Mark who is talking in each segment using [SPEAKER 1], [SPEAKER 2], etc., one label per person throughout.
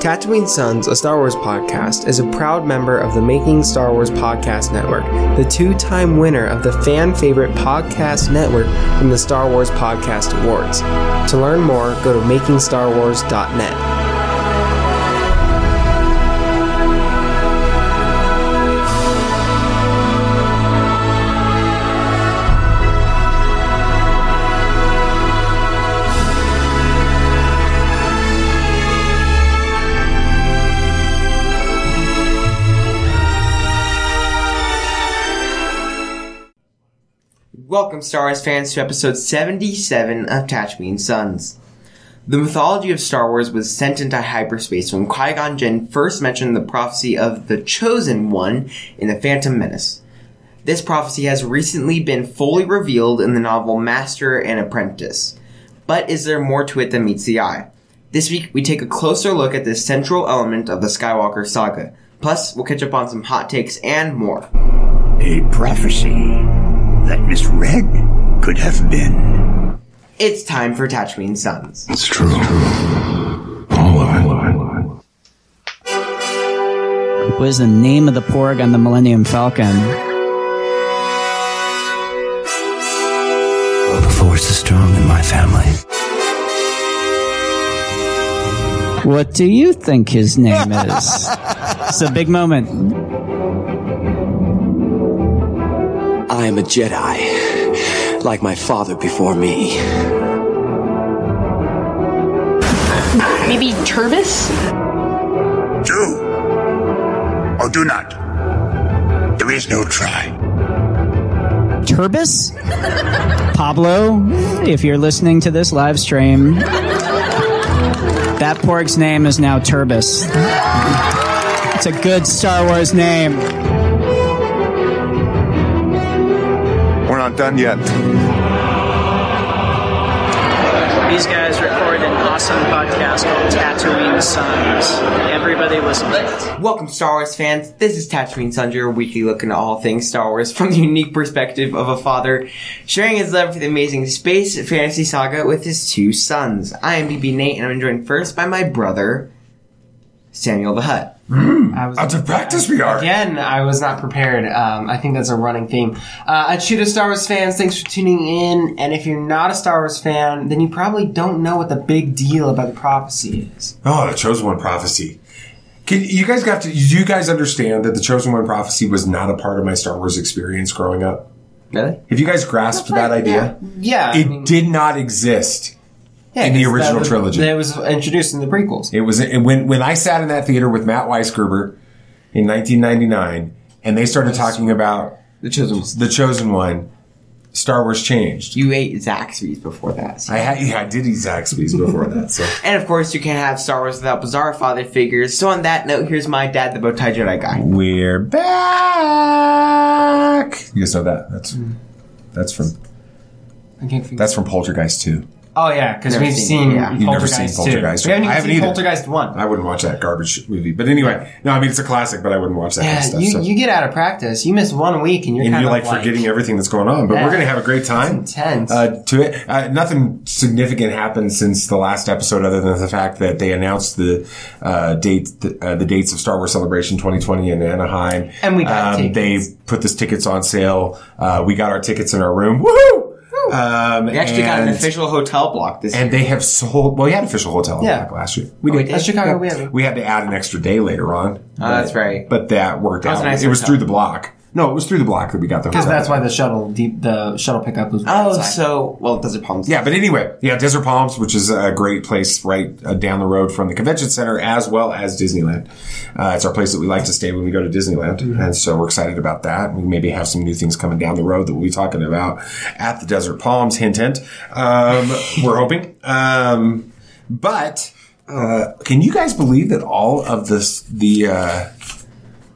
[SPEAKER 1] Tatooine Sons, a Star Wars podcast, is a proud member of the Making Star Wars Podcast Network, the two time winner of the fan favorite podcast network from the Star Wars Podcast Awards. To learn more, go to makingstarwars.net. Welcome, Star Wars fans, to episode 77 of Tatooine Sons. The mythology of Star Wars was sent into hyperspace when Qui Gon Jinn first mentioned the prophecy of the Chosen One in The Phantom Menace. This prophecy has recently been fully revealed in the novel Master and Apprentice. But is there more to it than meets the eye? This week, we take a closer look at this central element of the Skywalker saga. Plus, we'll catch up on some hot takes and more.
[SPEAKER 2] A prophecy that misread could have been.
[SPEAKER 1] It's time for Tatooine Sons.
[SPEAKER 3] It's true. All of it.
[SPEAKER 4] What is the name of the porg on the Millennium Falcon?
[SPEAKER 2] The force is strong in my family.
[SPEAKER 4] What do you think his name is? it's a big moment.
[SPEAKER 5] Am a Jedi, like my father before me.
[SPEAKER 6] Maybe Turbis?
[SPEAKER 7] Do or do not. There is no try.
[SPEAKER 4] Turbis? Pablo, if you're listening to this live stream, that porg's name is now Turbis. It's a good Star Wars name.
[SPEAKER 7] Not done yet.
[SPEAKER 8] These guys record an awesome podcast called Tatooine Sons. Everybody listen to it.
[SPEAKER 1] Welcome, Star Wars fans. This is Tatooine Sons, your weekly look into all things Star Wars from the unique perspective of a father sharing his love for the amazing space fantasy saga with his two sons. I am BB Nate, and I'm joined first by my brother, Samuel the Hutt.
[SPEAKER 9] I was,
[SPEAKER 3] Out of practice we are.
[SPEAKER 9] Again, I was not prepared. Um, I think that's a running theme. Uh, I'd shoot a Star Wars fans. Thanks for tuning in. And if you're not a Star Wars fan, then you probably don't know what the big deal about the prophecy is.
[SPEAKER 3] Oh, the chosen one prophecy. Can you guys got to? Do you guys understand that the chosen one prophecy was not a part of my Star Wars experience growing up?
[SPEAKER 1] Really?
[SPEAKER 3] Have you guys grasped that idea?
[SPEAKER 9] Yeah, I
[SPEAKER 3] It
[SPEAKER 9] mean-
[SPEAKER 3] did not exist.
[SPEAKER 9] Yeah,
[SPEAKER 3] in the original
[SPEAKER 9] was-
[SPEAKER 3] trilogy.
[SPEAKER 9] It was introduced in the prequels.
[SPEAKER 3] It was when when I sat in that theater with Matt Weisgerber in 1999, and they started talking about
[SPEAKER 1] The Chosen
[SPEAKER 3] the chosen one. Star Wars changed.
[SPEAKER 1] You ate Zaxby's before that. so-
[SPEAKER 3] I had yeah, I did eat Zaxby's before that. So
[SPEAKER 1] And of course, you can't have Star Wars without bizarre father figures. So on that note, here's my dad, the Bowtie Jedi guy.
[SPEAKER 3] we're back. You guys know that? That's mm. that's from
[SPEAKER 9] I can't
[SPEAKER 3] that's from Poltergeist 2.
[SPEAKER 9] Oh yeah, because we've
[SPEAKER 1] seen
[SPEAKER 9] seen,
[SPEAKER 1] yeah.
[SPEAKER 3] You've never
[SPEAKER 9] Poltergeist
[SPEAKER 3] seen
[SPEAKER 9] too.
[SPEAKER 3] Poltergeist.
[SPEAKER 9] We haven't
[SPEAKER 3] I
[SPEAKER 9] even
[SPEAKER 3] haven't
[SPEAKER 9] seen
[SPEAKER 3] either.
[SPEAKER 9] Poltergeist one.
[SPEAKER 3] I wouldn't watch that garbage movie. But anyway, no, I mean it's a classic, but I wouldn't watch that kind
[SPEAKER 9] Yeah,
[SPEAKER 3] of stuff.
[SPEAKER 9] you,
[SPEAKER 3] so.
[SPEAKER 9] you get out of practice. You miss one week and you're
[SPEAKER 3] and
[SPEAKER 9] kind
[SPEAKER 3] you're
[SPEAKER 9] of
[SPEAKER 3] like, forgetting everything that's going on. But
[SPEAKER 9] Yeah.
[SPEAKER 3] we're going to have a great time.
[SPEAKER 9] It's intense.
[SPEAKER 3] Uh, to it, uh, nothing significant happened since the last episode, other than the fact that they announced the uh, date, the, uh, the dates of Star Wars Celebration 2020 in Anaheim.
[SPEAKER 9] And we got
[SPEAKER 3] um,
[SPEAKER 9] tickets.
[SPEAKER 3] They put this tickets on sale. Uh, we got our tickets in our room. Woohoo! Um,
[SPEAKER 1] We actually got an official hotel block this
[SPEAKER 3] And
[SPEAKER 1] year.
[SPEAKER 3] they have sold. Well, we had official hotel
[SPEAKER 9] Yeah.
[SPEAKER 3] back last year. We
[SPEAKER 1] Oh,
[SPEAKER 3] did.
[SPEAKER 9] That's Chicago.
[SPEAKER 3] Yeah.
[SPEAKER 9] We have
[SPEAKER 3] We had to add an extra day later on.
[SPEAKER 1] Oh, that's right.
[SPEAKER 3] But that worked
[SPEAKER 1] was
[SPEAKER 3] out.
[SPEAKER 1] nice
[SPEAKER 3] it was through the block. No, it was through the block that we got the
[SPEAKER 9] because that's why the shuttle deep the shuttle pickup was.
[SPEAKER 1] Oh,
[SPEAKER 9] outside.
[SPEAKER 1] so well, Desert Palms.
[SPEAKER 3] Yeah, but anyway, yeah, Desert Palms, which is a great place right uh, down the road from the convention center, as well as Disneyland. Uh, it's our place that we like to stay when we go to Disneyland,
[SPEAKER 1] Mm-hmm.
[SPEAKER 3] and so we're excited about that. We maybe have some new things coming down the road that we'll be talking about at the Desert Palms. Hint, hint. Um, we're hoping, um, but uh, can you guys believe that all of this the uh,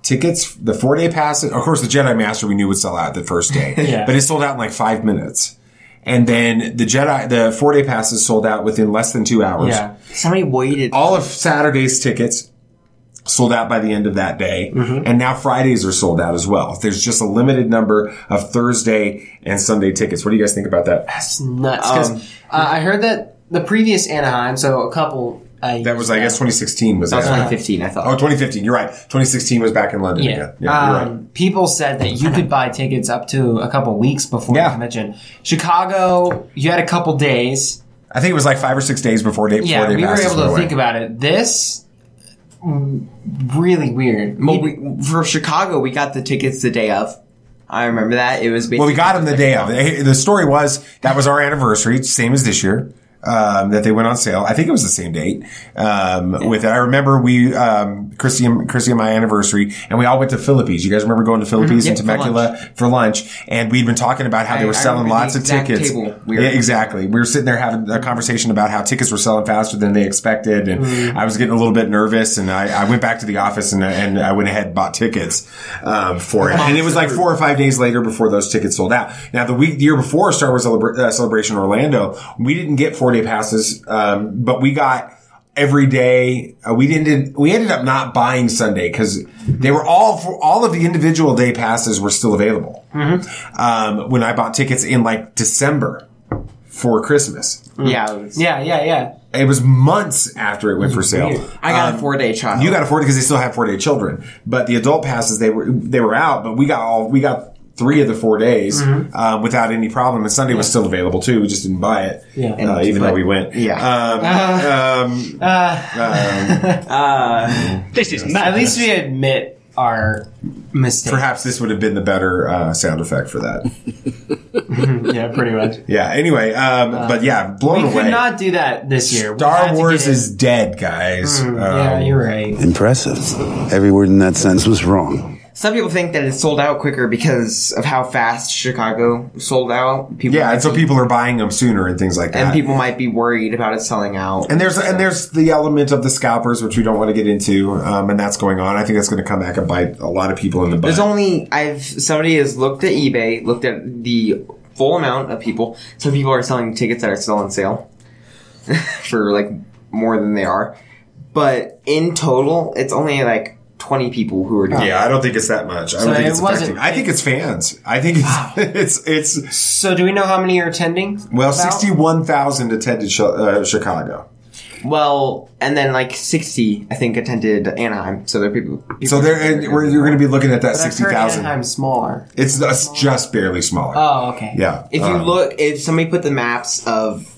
[SPEAKER 3] tickets, the four day passes, of course, the Jedi Master we knew would sell out the first day,
[SPEAKER 9] Yeah.
[SPEAKER 3] but it sold out in like five minutes. And then the Jedi, the four day passes sold out within less than two hours.
[SPEAKER 9] yeah.
[SPEAKER 1] Somebody waited.
[SPEAKER 3] All of Saturday's tickets sold out by the end of that day.
[SPEAKER 9] Mm-hmm.
[SPEAKER 3] And now Fridays are sold out as well. There's just a limited number of Thursday and Sunday tickets. What do you guys think about that?
[SPEAKER 9] That's nuts. 'cause,
[SPEAKER 1] Um,
[SPEAKER 9] uh, I heard that the previous Anaheim, so a couple Uh,
[SPEAKER 3] That was, I guess, 2016 was
[SPEAKER 1] That was 2015, I thought.
[SPEAKER 3] Oh, 2015. You're right. 2016 was back in London
[SPEAKER 9] Yeah.
[SPEAKER 3] again. Yeah, you're right.
[SPEAKER 9] um, People said that you could buy tickets up to a couple weeks before
[SPEAKER 3] Yeah.
[SPEAKER 9] the convention. Chicago, you had a couple days.
[SPEAKER 3] I think it was like five or six days before day.
[SPEAKER 9] Yeah,
[SPEAKER 3] before day
[SPEAKER 9] we were able to
[SPEAKER 3] away.
[SPEAKER 9] think about it. This, really weird.
[SPEAKER 1] Well, we, for Chicago, we got the tickets the day of. I remember that. It was basically
[SPEAKER 3] Well, we got them the day of. The story was that was our anniversary, same as this year. Um, that they went on sale. I think it was the same date. Um, with it, I remember we, um, Christy and, Christy and my anniversary, and we all went to Philippines. You guys remember going to Philippines
[SPEAKER 1] Yep,
[SPEAKER 3] in
[SPEAKER 1] for
[SPEAKER 3] Temecula for lunch. And we'd been talking about how
[SPEAKER 1] I-
[SPEAKER 3] they were
[SPEAKER 1] I
[SPEAKER 3] selling lots of tickets.
[SPEAKER 1] we
[SPEAKER 3] Yeah, exactly. We were sitting there having a conversation about how tickets were selling faster than they expected, and
[SPEAKER 1] Mm.
[SPEAKER 3] I was getting a little bit nervous. And I, I went back to the office and, and I went ahead and bought tickets um, for it. And it was like four or five days later before those tickets sold out. Now, the week, the year before Star Wars Celebra- uh, Celebration Orlando, we didn't get four day passes, um, but we got every day. Uh, we didn't. We ended up not buying Sunday because they were all for all of the individual day passes were still available. Um, when I bought tickets in like December for Christmas,
[SPEAKER 1] Yeah, was-
[SPEAKER 9] yeah, yeah, yeah.
[SPEAKER 3] it was months after it went for sale.
[SPEAKER 1] I got
[SPEAKER 3] Um,
[SPEAKER 1] a four day child.
[SPEAKER 3] you got a four because they still have four day children, but the adult passes they were they were out, but we got all we got three of the four days
[SPEAKER 1] Mm-hmm.
[SPEAKER 3] um, without any problem, and Sunday was still available too. We just didn't buy it,
[SPEAKER 9] Yeah.
[SPEAKER 3] uh, even though we went.
[SPEAKER 1] Yeah.
[SPEAKER 3] Um, um, um,
[SPEAKER 4] This is
[SPEAKER 9] At least we admit our mistake.
[SPEAKER 3] perhaps this would have been the better uh, sound effect for that.
[SPEAKER 9] yeah, pretty much.
[SPEAKER 3] Yeah. Anyway, um, but yeah, blown
[SPEAKER 9] We
[SPEAKER 3] away.
[SPEAKER 9] could not do that this year.
[SPEAKER 3] Star Wars is dead, guys.
[SPEAKER 9] Mm, yeah,
[SPEAKER 3] Um,
[SPEAKER 9] you're right.
[SPEAKER 2] Impressive. Every word in that sentence was wrong.
[SPEAKER 1] Some people think that it sold out quicker because of how fast Chicago sold out. People
[SPEAKER 3] yeah, and so
[SPEAKER 1] be-
[SPEAKER 3] people are buying them sooner and things like that.
[SPEAKER 1] and people might be worried about it selling out.
[SPEAKER 3] And there's and there's the element of the scalpers, which we don't want to get into, um, and that's going on. I think that's going to come back and bite a lot of people in the butt.
[SPEAKER 1] There's only I've somebody has looked at eBay, looked at the full amount of people. Some people are selling tickets that are still on sale for like more than they are, but in total, it's only like 20 people who are doing.
[SPEAKER 3] yeah, I don't think it's that much. I
[SPEAKER 9] So
[SPEAKER 3] don't think
[SPEAKER 9] it
[SPEAKER 3] it's
[SPEAKER 9] wasn't-
[SPEAKER 3] affecting. I think it's fans. I think it's it's it's
[SPEAKER 9] So, do we know how many are attending?
[SPEAKER 3] well,
[SPEAKER 9] About?
[SPEAKER 3] sixty one thousand attended Ch- uh, Chicago.
[SPEAKER 1] Well, and then like 60, I think, attended Anaheim. So there are people. people
[SPEAKER 3] So there, and we're, you're going to be looking at that
[SPEAKER 9] But I've
[SPEAKER 3] sixty
[SPEAKER 9] heard
[SPEAKER 3] thousand.
[SPEAKER 9] Anaheim's smaller.
[SPEAKER 3] It's, it's just barely smaller.
[SPEAKER 9] Oh, okay.
[SPEAKER 3] yeah.
[SPEAKER 1] If you
[SPEAKER 3] Um,
[SPEAKER 1] look, if somebody put the maps of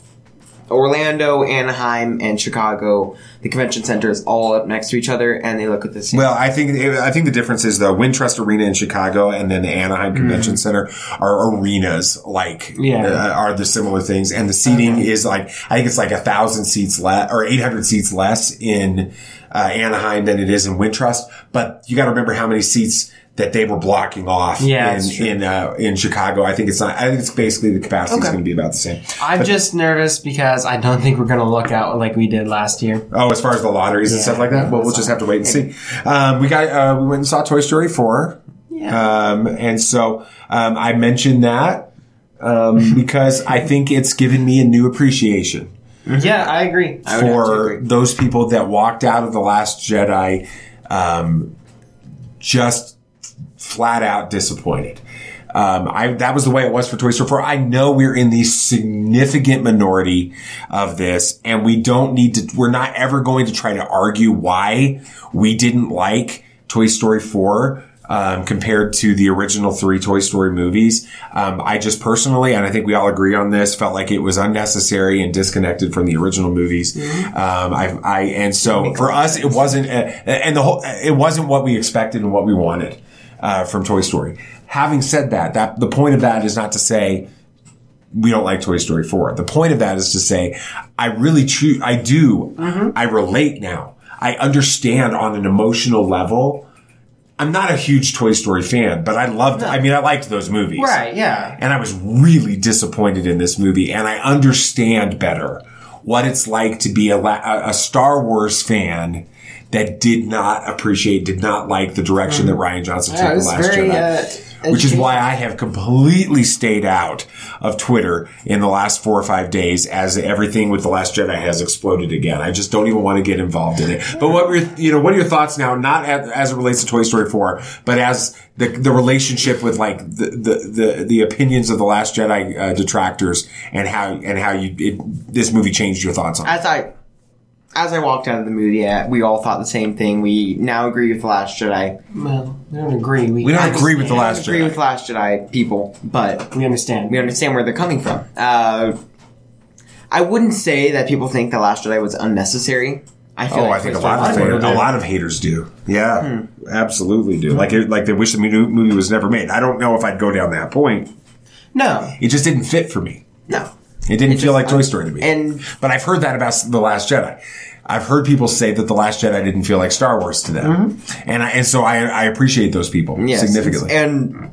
[SPEAKER 1] Orlando, Anaheim, and Chicago, the convention centers all up next to each other, and they look at the same.
[SPEAKER 3] Well, I think I think the difference is the Wintrust Arena in Chicago and then the Anaheim Convention Center are arenas like
[SPEAKER 9] Yeah.
[SPEAKER 3] uh, are the similar things, and the seating is like I think it's like a thousand seats less or eight hundred seats less in uh, Anaheim than it is in Wintrust. But you got to remember how many seats that they were blocking off
[SPEAKER 9] Yeah,
[SPEAKER 3] in in uh, in Chicago. I think it's not. I think it's basically the capacity is
[SPEAKER 1] Okay.
[SPEAKER 3] going to be about the same.
[SPEAKER 9] I'm just nervous because I don't think we're going to look out like we did last year.
[SPEAKER 3] Oh, as far as the lotteries and stuff like that, well, we'll just have to wait and see. Um, we got uh, we went and saw Toy Story four, um, and so um, I mentioned that um, because I think it's given me a new appreciation
[SPEAKER 9] Yeah, I agree.
[SPEAKER 1] I would have to
[SPEAKER 3] for
[SPEAKER 1] agree.
[SPEAKER 3] those people that walked out of the Last Jedi um, just flat out disappointed. Um, I, that was the way it was for Toy Story 4. I know we're in the significant minority of this and we don't need to, we're not ever going to try to argue why we didn't like Toy Story 4. Um, compared to the original three Toy Story movies, um, I just personally, and I think we all agree on this, felt like it was unnecessary and disconnected from the original movies. Um, I, I, and so for us, it wasn't, uh, and the whole, it wasn't what we expected and what we wanted uh, from Toy Story. Having said that, that the point of that is not to say we don't like Toy Story 4. The point of that is to say I really true I do I relate now. I understand on an emotional level. I'm not a huge Toy Story fan, but I loved I mean I liked those movies.
[SPEAKER 9] Right, yeah.
[SPEAKER 3] And I was really disappointed in this movie and I understand better what it's like to be a a Star Wars fan that did not appreciate, did not like the direction that Rian Johnson
[SPEAKER 9] Mm. Yeah,
[SPEAKER 3] took the Last
[SPEAKER 9] very,
[SPEAKER 3] Jedi.
[SPEAKER 9] uh,
[SPEAKER 3] which is why. I have completely stayed out of Twitter in the last four or five days as everything with the Last Jedi has exploded again. I just don't even want to get involved in it. But what were you know what are your thoughts now? Not as, as it relates to Toy Story four, but as the the relationship with like the the the, the opinions of the Last Jedi uh, detractors and how and how you it, this movie changed your thoughts on. it.
[SPEAKER 1] I thought as I walked out of the movie, we all thought the same thing. We now agree with the Last Jedi.
[SPEAKER 9] Well, we don't agree. We,
[SPEAKER 3] We don't agree with the
[SPEAKER 1] We
[SPEAKER 3] last
[SPEAKER 1] agree
[SPEAKER 3] Jedi.
[SPEAKER 1] with Last Jedi people, but
[SPEAKER 9] We understand.
[SPEAKER 1] we understand where they're coming from. Uh, I wouldn't say that people think the Last Jedi was unnecessary. I feel
[SPEAKER 3] Oh,
[SPEAKER 1] like
[SPEAKER 3] I think a lot of
[SPEAKER 1] Story
[SPEAKER 3] haters, a lot of haters do. Yeah,
[SPEAKER 1] Hmm.
[SPEAKER 3] absolutely do. Like, it, like they wish the movie was never made. I don't know if I'd go down that point.
[SPEAKER 9] no.
[SPEAKER 3] It just didn't fit for me.
[SPEAKER 1] No.
[SPEAKER 3] It didn't
[SPEAKER 1] It
[SPEAKER 3] feel
[SPEAKER 1] just-
[SPEAKER 3] like Toy Story to me.
[SPEAKER 1] And
[SPEAKER 3] but I've heard that about the Last Jedi. I've heard people say that the Last Jedi didn't feel like Star Wars to them, and I, and so I, I appreciate those people
[SPEAKER 1] Mm-hmm. Yes,
[SPEAKER 3] significantly.
[SPEAKER 1] And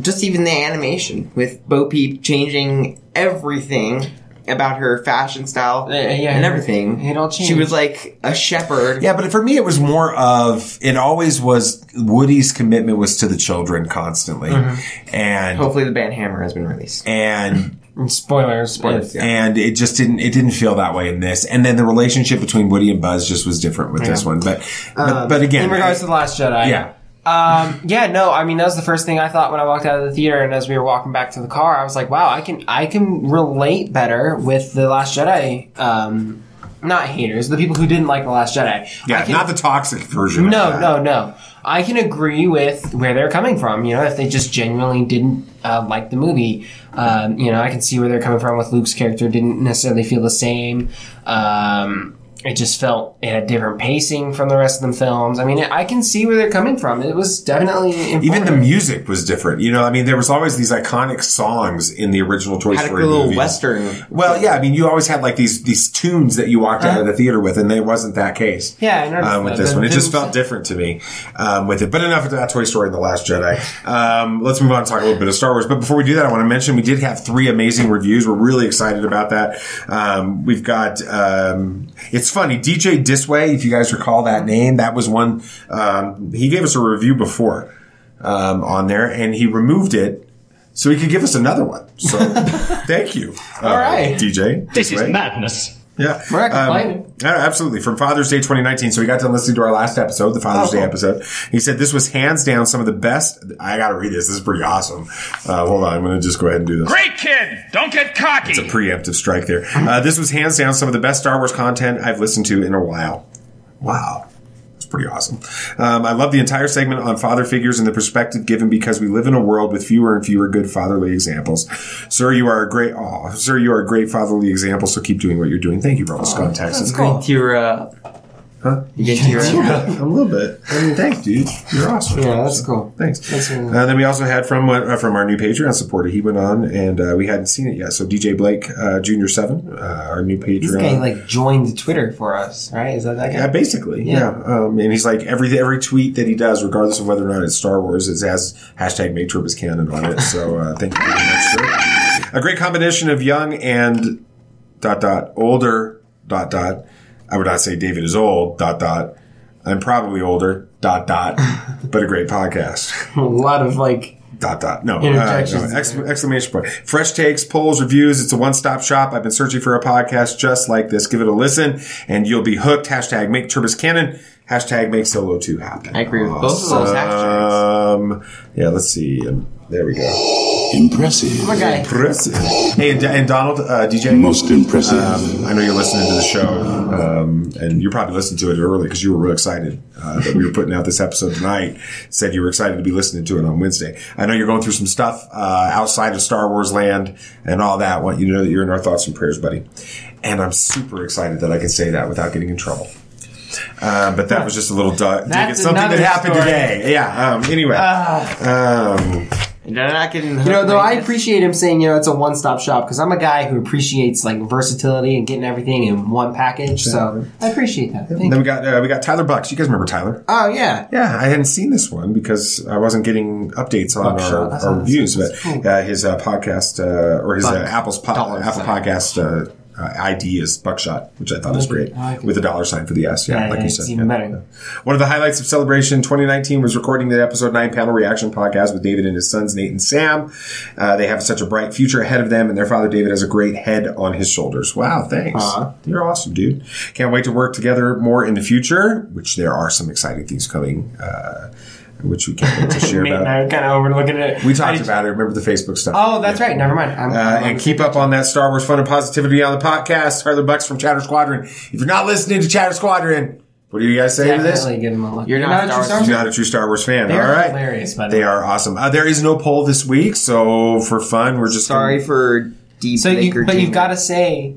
[SPEAKER 1] just even the animation with Bo Peep changing everything about her fashion style
[SPEAKER 9] Uh, yeah,
[SPEAKER 1] and everything.
[SPEAKER 9] it all changed.
[SPEAKER 1] She was like a shepherd.
[SPEAKER 3] Yeah, but for me, it was more of it. Always was Woody's commitment was to the children constantly,
[SPEAKER 1] Mm-hmm.
[SPEAKER 3] and
[SPEAKER 1] Hopefully, the band Hammer has been released.
[SPEAKER 3] and
[SPEAKER 9] Spoilers.
[SPEAKER 1] Spoilers, yeah.
[SPEAKER 3] and it just didn't it didn't feel that way in this. And then the relationship between Woody and Buzz just was different with this one. But but, but again,
[SPEAKER 9] in regards to the Last Jedi.
[SPEAKER 3] yeah,
[SPEAKER 9] Um, yeah, no, I mean that was the first thing I thought when I walked out of the theater, and as we were walking back to the car, I was like, "Wow, I can I can relate better with the Last Jedi." Um, not haters, the people who didn't like the Last Jedi.
[SPEAKER 3] Yeah,
[SPEAKER 9] can-
[SPEAKER 3] not the toxic version. of
[SPEAKER 9] no,
[SPEAKER 3] that.
[SPEAKER 9] no, no. I can agree with where they're coming from. You know, if they just genuinely didn't uh, like the movie, um, you know, I can see where they're coming from with Luke's character. Didn't necessarily feel the same. Um, it just felt it had different pacing from the rest of the films. I mean, I can see where they're coming from. It was definitely
[SPEAKER 3] Even the music was different. You know, I mean, there was always these iconic songs in the original Toy
[SPEAKER 1] Had a
[SPEAKER 3] Story
[SPEAKER 1] little
[SPEAKER 3] movies.
[SPEAKER 1] western.
[SPEAKER 3] Well, yeah, I mean, you always had like these these tunes that you walked out of the theater with, and it wasn't that case.
[SPEAKER 9] Yeah, I noticed
[SPEAKER 3] um, with
[SPEAKER 9] that.
[SPEAKER 3] this
[SPEAKER 9] The-
[SPEAKER 3] one, it just felt different to me um, with it. But enough of that Toy Story and the Last Jedi. Um, let's move on and talk a little bit of Star Wars. But before we do that, I want to mention we did have three amazing reviews. We're really excited about that. Um, we've got um, it's funny DJ Disway, if you guys recall that name, that was one um, he gave us a review before um, on there, and he removed it. So he could give us another one. So thank you. uh,
[SPEAKER 9] All right.
[SPEAKER 3] DJ.
[SPEAKER 10] This is madness.
[SPEAKER 3] Yeah.
[SPEAKER 9] We're not complaining.
[SPEAKER 3] Um, yeah, absolutely. From Father's Day 2019. So we got to listen to our last episode, the Father's
[SPEAKER 9] Oh,
[SPEAKER 3] Day
[SPEAKER 9] cool.
[SPEAKER 3] episode. He said this was hands down some of the best. I got to read this. This is pretty awesome. Uh, hold on. I'm going to just go ahead and do this.
[SPEAKER 10] Great kid! Don't get cocky!
[SPEAKER 3] It's a preemptive strike there. Uh, this was hands down some of the best Star Wars content I've listened to in a while. Wow. That's pretty awesome. Um, I love the entire segment on father figures and the perspective given because we live in a world with fewer and fewer good fatherly examples. Sir, you are a great, oh, sir, you are a great fatherly example. So keep doing what you're doing. Thank you, Ronald Scott, Texas.
[SPEAKER 9] cool.
[SPEAKER 1] Tear up.
[SPEAKER 3] Huh?
[SPEAKER 1] You get tear up.
[SPEAKER 3] a little bit. I mean, thanks, dude. You're awesome.
[SPEAKER 9] Yeah, that's cool.
[SPEAKER 3] Thanks.
[SPEAKER 9] That's really-
[SPEAKER 3] Uh, then we also had from uh, from our new Patreon supporter. He went on, and uh, we hadn't seen it yet. So DJ Blake uh, Junior Seven, uh, our new Patreon.
[SPEAKER 9] This guy like joined Twitter for us, right? Is that that guy?
[SPEAKER 3] Yeah, basically,
[SPEAKER 9] Yeah.
[SPEAKER 3] yeah. Um, and he's like every every tweet that he does, regardless of whether or not it's Star Wars, it has hashtag Make Turbis canon on it. So uh, thank you very much, sir. A great combination of young and dot dot older dot dot. I would not say David is old dot dot. I'm probably older dot dot, but a great podcast
[SPEAKER 9] a lot of like
[SPEAKER 3] dot dot. No, uh, no, ex- exclamation point. Fresh takes, polls, reviews. It's a one stop shop. I've been searching for a podcast just like this. Give it a listen, and you'll be hooked. Hashtag make Turbis canon. Hashtag make Solo two happen.
[SPEAKER 1] I agree with both of those hashtags.
[SPEAKER 3] Um, yeah, let's see. Um, there we go.
[SPEAKER 2] Impressive.
[SPEAKER 9] okay.
[SPEAKER 3] Impressive. Hey, and, and Donald, uh, DJ.
[SPEAKER 2] Most impressive.
[SPEAKER 3] Um, I know you're listening to the show, um, and you're probably listened to it early because you were real excited uh, that we were putting out this episode tonight. Said you were excited to be listening to it on Wednesday. I know you're going through some stuff uh, outside of Star Wars land and all that. I want you to know that you're in our thoughts and prayers, buddy. And I'm super excited that I can say that without getting in trouble. Uh, but that was just a little du- dig at something that happened
[SPEAKER 9] story.
[SPEAKER 3] today. Yeah. Um, anyway, um,
[SPEAKER 1] They're not getting.
[SPEAKER 9] You know, though I appreciate him saying, you know, it's a one-stop shop because I'm a guy who appreciates like versatility and getting everything in one package. So I appreciate that. Thank
[SPEAKER 3] then we got uh, we got Tyler Bucks. You guys remember Tyler?
[SPEAKER 9] Oh yeah,
[SPEAKER 3] Yeah, I hadn't seen this one because I wasn't getting updates on
[SPEAKER 9] Buckshot.
[SPEAKER 3] our,
[SPEAKER 9] That's
[SPEAKER 3] our reviews. But
[SPEAKER 9] cool.
[SPEAKER 3] uh, his uh, podcast uh, or his uh, Apple's po- Apple
[SPEAKER 1] sign.
[SPEAKER 3] podcast uh, uh, ID is Buckshot, which I thought was great, with a dollar sign for the S. Yeah,
[SPEAKER 9] Yeah,
[SPEAKER 3] like you said.
[SPEAKER 9] even
[SPEAKER 3] yeah.
[SPEAKER 9] better.
[SPEAKER 3] One of the highlights of Celebration 2019 was recording the episode 9 panel reaction podcast with David and his sons, Nate and Sam. Uh, they have such a bright future ahead of them, and their father, David, has a great head on his shoulders. Wow, thanks.
[SPEAKER 9] Aw.
[SPEAKER 3] You're awesome, dude. Can't wait to work together more in the future, which there are some exciting things coming. Uh, which we can't wait to share
[SPEAKER 9] Nate and I
[SPEAKER 3] about.
[SPEAKER 9] are kind of overlooking it.
[SPEAKER 3] We talked
[SPEAKER 9] did-
[SPEAKER 3] about it. Remember the Facebook stuff?
[SPEAKER 9] Oh, that's right. Never mind. I'm,
[SPEAKER 3] Uh,
[SPEAKER 9] I'm
[SPEAKER 3] and keep up on that Star Wars fun and positivity on the podcast. Tyler Bucks from Chatter Squadron. If you're not listening to Chatter Squadron, what do you guys say to this?
[SPEAKER 9] Give them a look.
[SPEAKER 1] You're not
[SPEAKER 9] a true
[SPEAKER 1] Star
[SPEAKER 9] Star
[SPEAKER 1] Wars-
[SPEAKER 3] not a true Star Wars fan.
[SPEAKER 9] They're
[SPEAKER 3] All right.
[SPEAKER 9] hilarious, by the
[SPEAKER 3] They
[SPEAKER 9] way.
[SPEAKER 3] are awesome. Uh, there is no poll this week, so for fun, we're just
[SPEAKER 1] Sorry
[SPEAKER 3] gonna-
[SPEAKER 1] for deep.
[SPEAKER 9] So, you, but you've got to say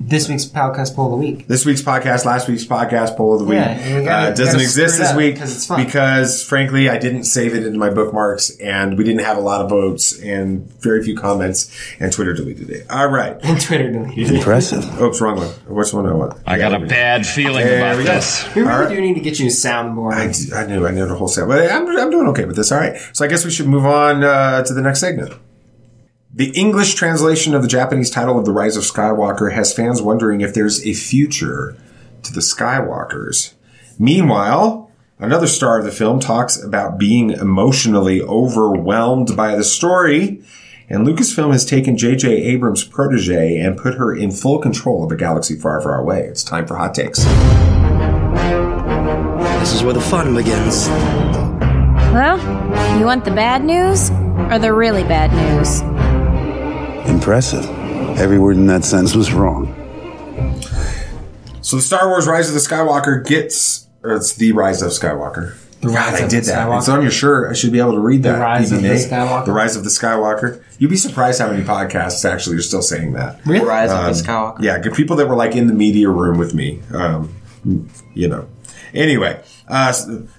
[SPEAKER 9] this week's podcast poll of the week.
[SPEAKER 3] This week's podcast, last week's podcast poll of the week,
[SPEAKER 9] Yeah, gotta-
[SPEAKER 3] uh, doesn't exist this
[SPEAKER 9] week
[SPEAKER 3] week
[SPEAKER 9] 'cause it's fun.
[SPEAKER 3] because, frankly, I didn't save it into my bookmarks, and we didn't have a lot of votes and very few comments, and Twitter deleted it. All right.
[SPEAKER 9] And Twitter deleted it.
[SPEAKER 2] Impressive.
[SPEAKER 3] Oops, wrong one. Which one do I want?
[SPEAKER 10] I got a bad feeling
[SPEAKER 3] There
[SPEAKER 10] about
[SPEAKER 3] we go.
[SPEAKER 10] this.
[SPEAKER 9] We really
[SPEAKER 3] All right.
[SPEAKER 9] do need to get you a soundboard.
[SPEAKER 3] I knew I knew the whole set, but I'm, I'm doing okay with this. All right, so I guess we should move on uh, to the next segment. The English translation of the Japanese title of The Rise of Skywalker has fans wondering if there's a future to the Skywalkers. Meanwhile, another star of the film talks about being emotionally overwhelmed by the story, and Lucasfilm has taken J.J. Abrams' protege and put her in full control of a galaxy far, far away. It's time for hot takes.
[SPEAKER 5] This is where the fun begins.
[SPEAKER 11] Well, you want the bad news or the really bad news?
[SPEAKER 2] Impressive. Every word in that sentence was wrong.
[SPEAKER 3] So the Star Wars Rise of the Skywalker gets, or it's the Rise of Skywalker.
[SPEAKER 9] The Rise
[SPEAKER 3] God, I did
[SPEAKER 9] the
[SPEAKER 3] that.
[SPEAKER 9] Skywalker.
[SPEAKER 3] It's on your shirt. I should be able to read that.
[SPEAKER 9] Rise of the Skywalker.
[SPEAKER 3] The Rise of the Skywalker. You'd be surprised how many podcasts actually are still saying that.
[SPEAKER 9] Really?
[SPEAKER 1] Rise
[SPEAKER 3] Um,
[SPEAKER 1] of the Skywalker.
[SPEAKER 3] Yeah, good people that were like in the media room with me. Um, you know. Anyway, uh,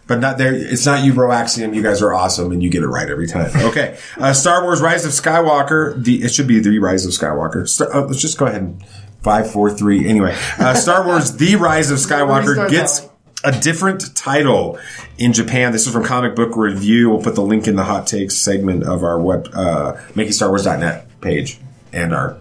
[SPEAKER 3] but not there. It's not you, Bro Axiom. You guys are awesome, and you get it right every time. Okay, uh, Star Wars: Rise of Skywalker. The it should be the Rise of Skywalker. Star, oh, let's just go ahead and five, four, three. Anyway, uh, Star Wars: The Rise of Skywalker gets
[SPEAKER 9] that
[SPEAKER 3] a different title in Japan. This is from Comic Book Review. We'll put the link in the hot takes segment of our web, uh, MakingStarWars.net page and our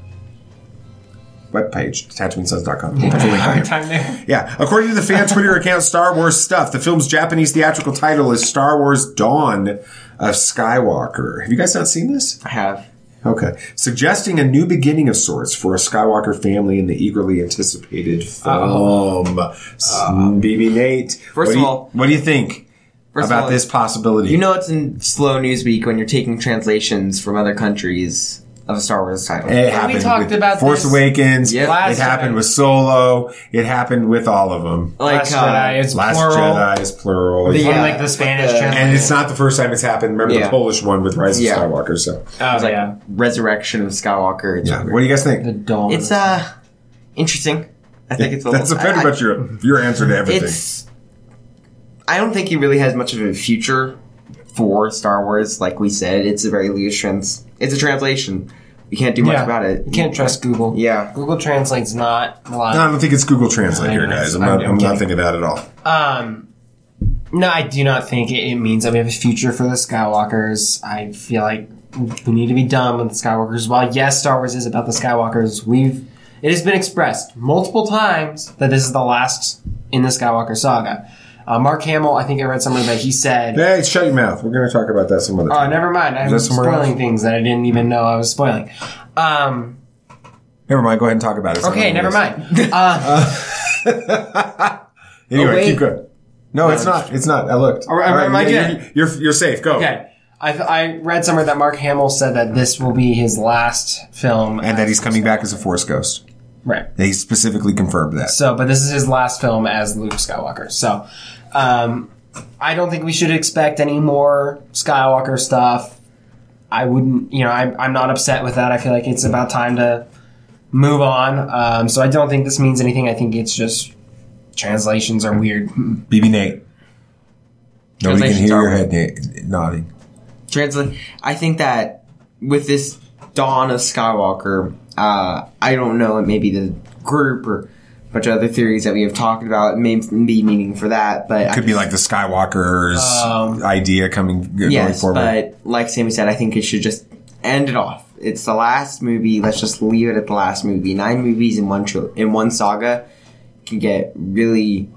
[SPEAKER 3] webpage, TatooineSons.com. We'll put the link on
[SPEAKER 9] Hard
[SPEAKER 3] here.
[SPEAKER 9] time there.
[SPEAKER 3] Yeah, according to the fan Twitter account Star Wars Stuff, the film's Japanese theatrical title is Star Wars Dawn of Skywalker. Have you guys not seen this?
[SPEAKER 1] I have.
[SPEAKER 3] Okay. Suggesting a new beginning of sorts for a Skywalker family in the eagerly anticipated film. Oh. BB Nate.
[SPEAKER 1] First of
[SPEAKER 3] you-
[SPEAKER 1] all-
[SPEAKER 3] what do you think about
[SPEAKER 1] all,
[SPEAKER 3] this possibility?
[SPEAKER 1] You know it's in slow news week when you're taking translations from other countries of a Star Wars title.
[SPEAKER 3] it happened
[SPEAKER 9] talked
[SPEAKER 3] with
[SPEAKER 9] about
[SPEAKER 3] Force
[SPEAKER 9] this
[SPEAKER 3] Awakens.
[SPEAKER 1] Yep.
[SPEAKER 3] It happened
[SPEAKER 9] time.
[SPEAKER 3] with Solo. It happened with all of them.
[SPEAKER 1] like
[SPEAKER 9] Last
[SPEAKER 1] uh,
[SPEAKER 9] Jedi is
[SPEAKER 3] Last
[SPEAKER 9] plural.
[SPEAKER 3] Jedi is plural.
[SPEAKER 1] The,
[SPEAKER 9] From
[SPEAKER 1] uh,
[SPEAKER 9] like the Spanish
[SPEAKER 1] uh.
[SPEAKER 3] And it's not the first time it's happened. Remember the
[SPEAKER 1] Yeah.
[SPEAKER 3] Polish one with Rise of
[SPEAKER 1] Yeah.
[SPEAKER 3] Skywalker. So,
[SPEAKER 9] Oh,
[SPEAKER 1] it's like
[SPEAKER 9] yeah.
[SPEAKER 1] Resurrection of Skywalker. It's,
[SPEAKER 3] yeah. What do you guys think?
[SPEAKER 9] The dawn.
[SPEAKER 1] it's uh interesting. I think it's a
[SPEAKER 3] That's
[SPEAKER 1] little,
[SPEAKER 3] pretty
[SPEAKER 1] I-
[SPEAKER 3] much your your answer to everything.
[SPEAKER 1] It's. I don't think he really has much of a future for Star Wars. Like we said, it's a very loose trans. It's a translation. You can't do much
[SPEAKER 9] Yeah.
[SPEAKER 1] about it.
[SPEAKER 9] You can't trust Google.
[SPEAKER 1] Yeah.
[SPEAKER 9] Google Translate's not a lot.
[SPEAKER 3] No, I don't think it's Google Translate here, guys. I'm
[SPEAKER 9] I'm-
[SPEAKER 3] not.
[SPEAKER 9] I'm
[SPEAKER 3] I'm not
[SPEAKER 9] kidding.
[SPEAKER 3] thinking that at all.
[SPEAKER 9] Um, no, I do not think it, it means that we have a future for the Skywalkers. I feel like we need to be done with the Skywalkers. While yes, Star Wars is about the Skywalkers, we've it has been expressed multiple times that this is the last in the Skywalker saga. Uh, Mark Hamill, I think I read somewhere that he said,
[SPEAKER 3] Hey, shut your mouth. We're going to talk about that some other time."
[SPEAKER 9] "Oh,
[SPEAKER 3] time.
[SPEAKER 9] never mind. I'm spoiling
[SPEAKER 3] else?
[SPEAKER 9] things that I didn't even know I was spoiling." Um,
[SPEAKER 3] Never mind. Go ahead and talk about it. some
[SPEAKER 9] okay,
[SPEAKER 3] other
[SPEAKER 9] never mind. Uh,
[SPEAKER 3] Anyway,
[SPEAKER 9] Oh, wait.
[SPEAKER 3] keep going. No, it's not. It's not. I looked.
[SPEAKER 9] All right, am I
[SPEAKER 3] you-
[SPEAKER 9] good?
[SPEAKER 3] You're you're safe. Go.
[SPEAKER 9] Okay. I, I read somewhere that Mark Hamill said that this will be his last film.
[SPEAKER 3] And that he's coming back as a Force ghost.
[SPEAKER 9] Right.
[SPEAKER 3] They specifically confirmed that.
[SPEAKER 9] So, but this is his last film as Luke Skywalker. So, um, I don't think we should expect any more Skywalker stuff. I wouldn't, you know, I'm, I'm not upset with that. I feel like it's about time to move on. Um, so I don't think this means anything. I think it's just translations are weird.
[SPEAKER 3] BB Nate. Nobody can hear your head na- nodding.
[SPEAKER 1] Translate. I think that with this dawn of Skywalker, uh, I don't know. It may be the group or a bunch of other theories that we have talked about. It may be meaning for that, but I
[SPEAKER 3] Could be like the Skywalker's
[SPEAKER 9] Um,
[SPEAKER 3] idea coming going
[SPEAKER 1] yes.
[SPEAKER 3] forward.
[SPEAKER 1] But like Sammy said, I think it should just end it off. It's the last movie. Let's just leave it at the last movie. Nine movies in one tril- in one saga can get really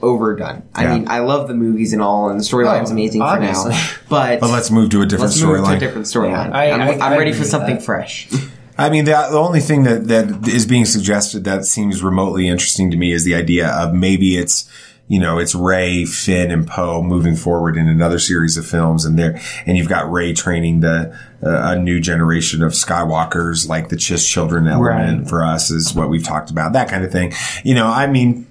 [SPEAKER 1] overdone. I
[SPEAKER 3] Yeah.
[SPEAKER 1] mean, I love the movies and all, and the storyline's
[SPEAKER 9] Oh,
[SPEAKER 1] amazing
[SPEAKER 9] obviously.
[SPEAKER 1] for now. But
[SPEAKER 3] But let's move to a different
[SPEAKER 1] let's move to a
[SPEAKER 3] storyline.
[SPEAKER 1] different storyline.
[SPEAKER 9] Yeah, I-
[SPEAKER 1] I'm,
[SPEAKER 9] I-
[SPEAKER 1] I'm
[SPEAKER 9] I
[SPEAKER 1] ready for something
[SPEAKER 9] that.
[SPEAKER 1] fresh.
[SPEAKER 3] I mean, the, the only thing that, that is being suggested that seems remotely interesting to me is the idea of maybe it's, you know, it's Rey, Finn, and Poe moving forward in another series of films, and there, and you've got Rey training the uh, a new generation of Skywalkers, like the Chiss children element
[SPEAKER 9] Right.
[SPEAKER 3] for us is what we've talked about, that kind of thing. You know, I mean,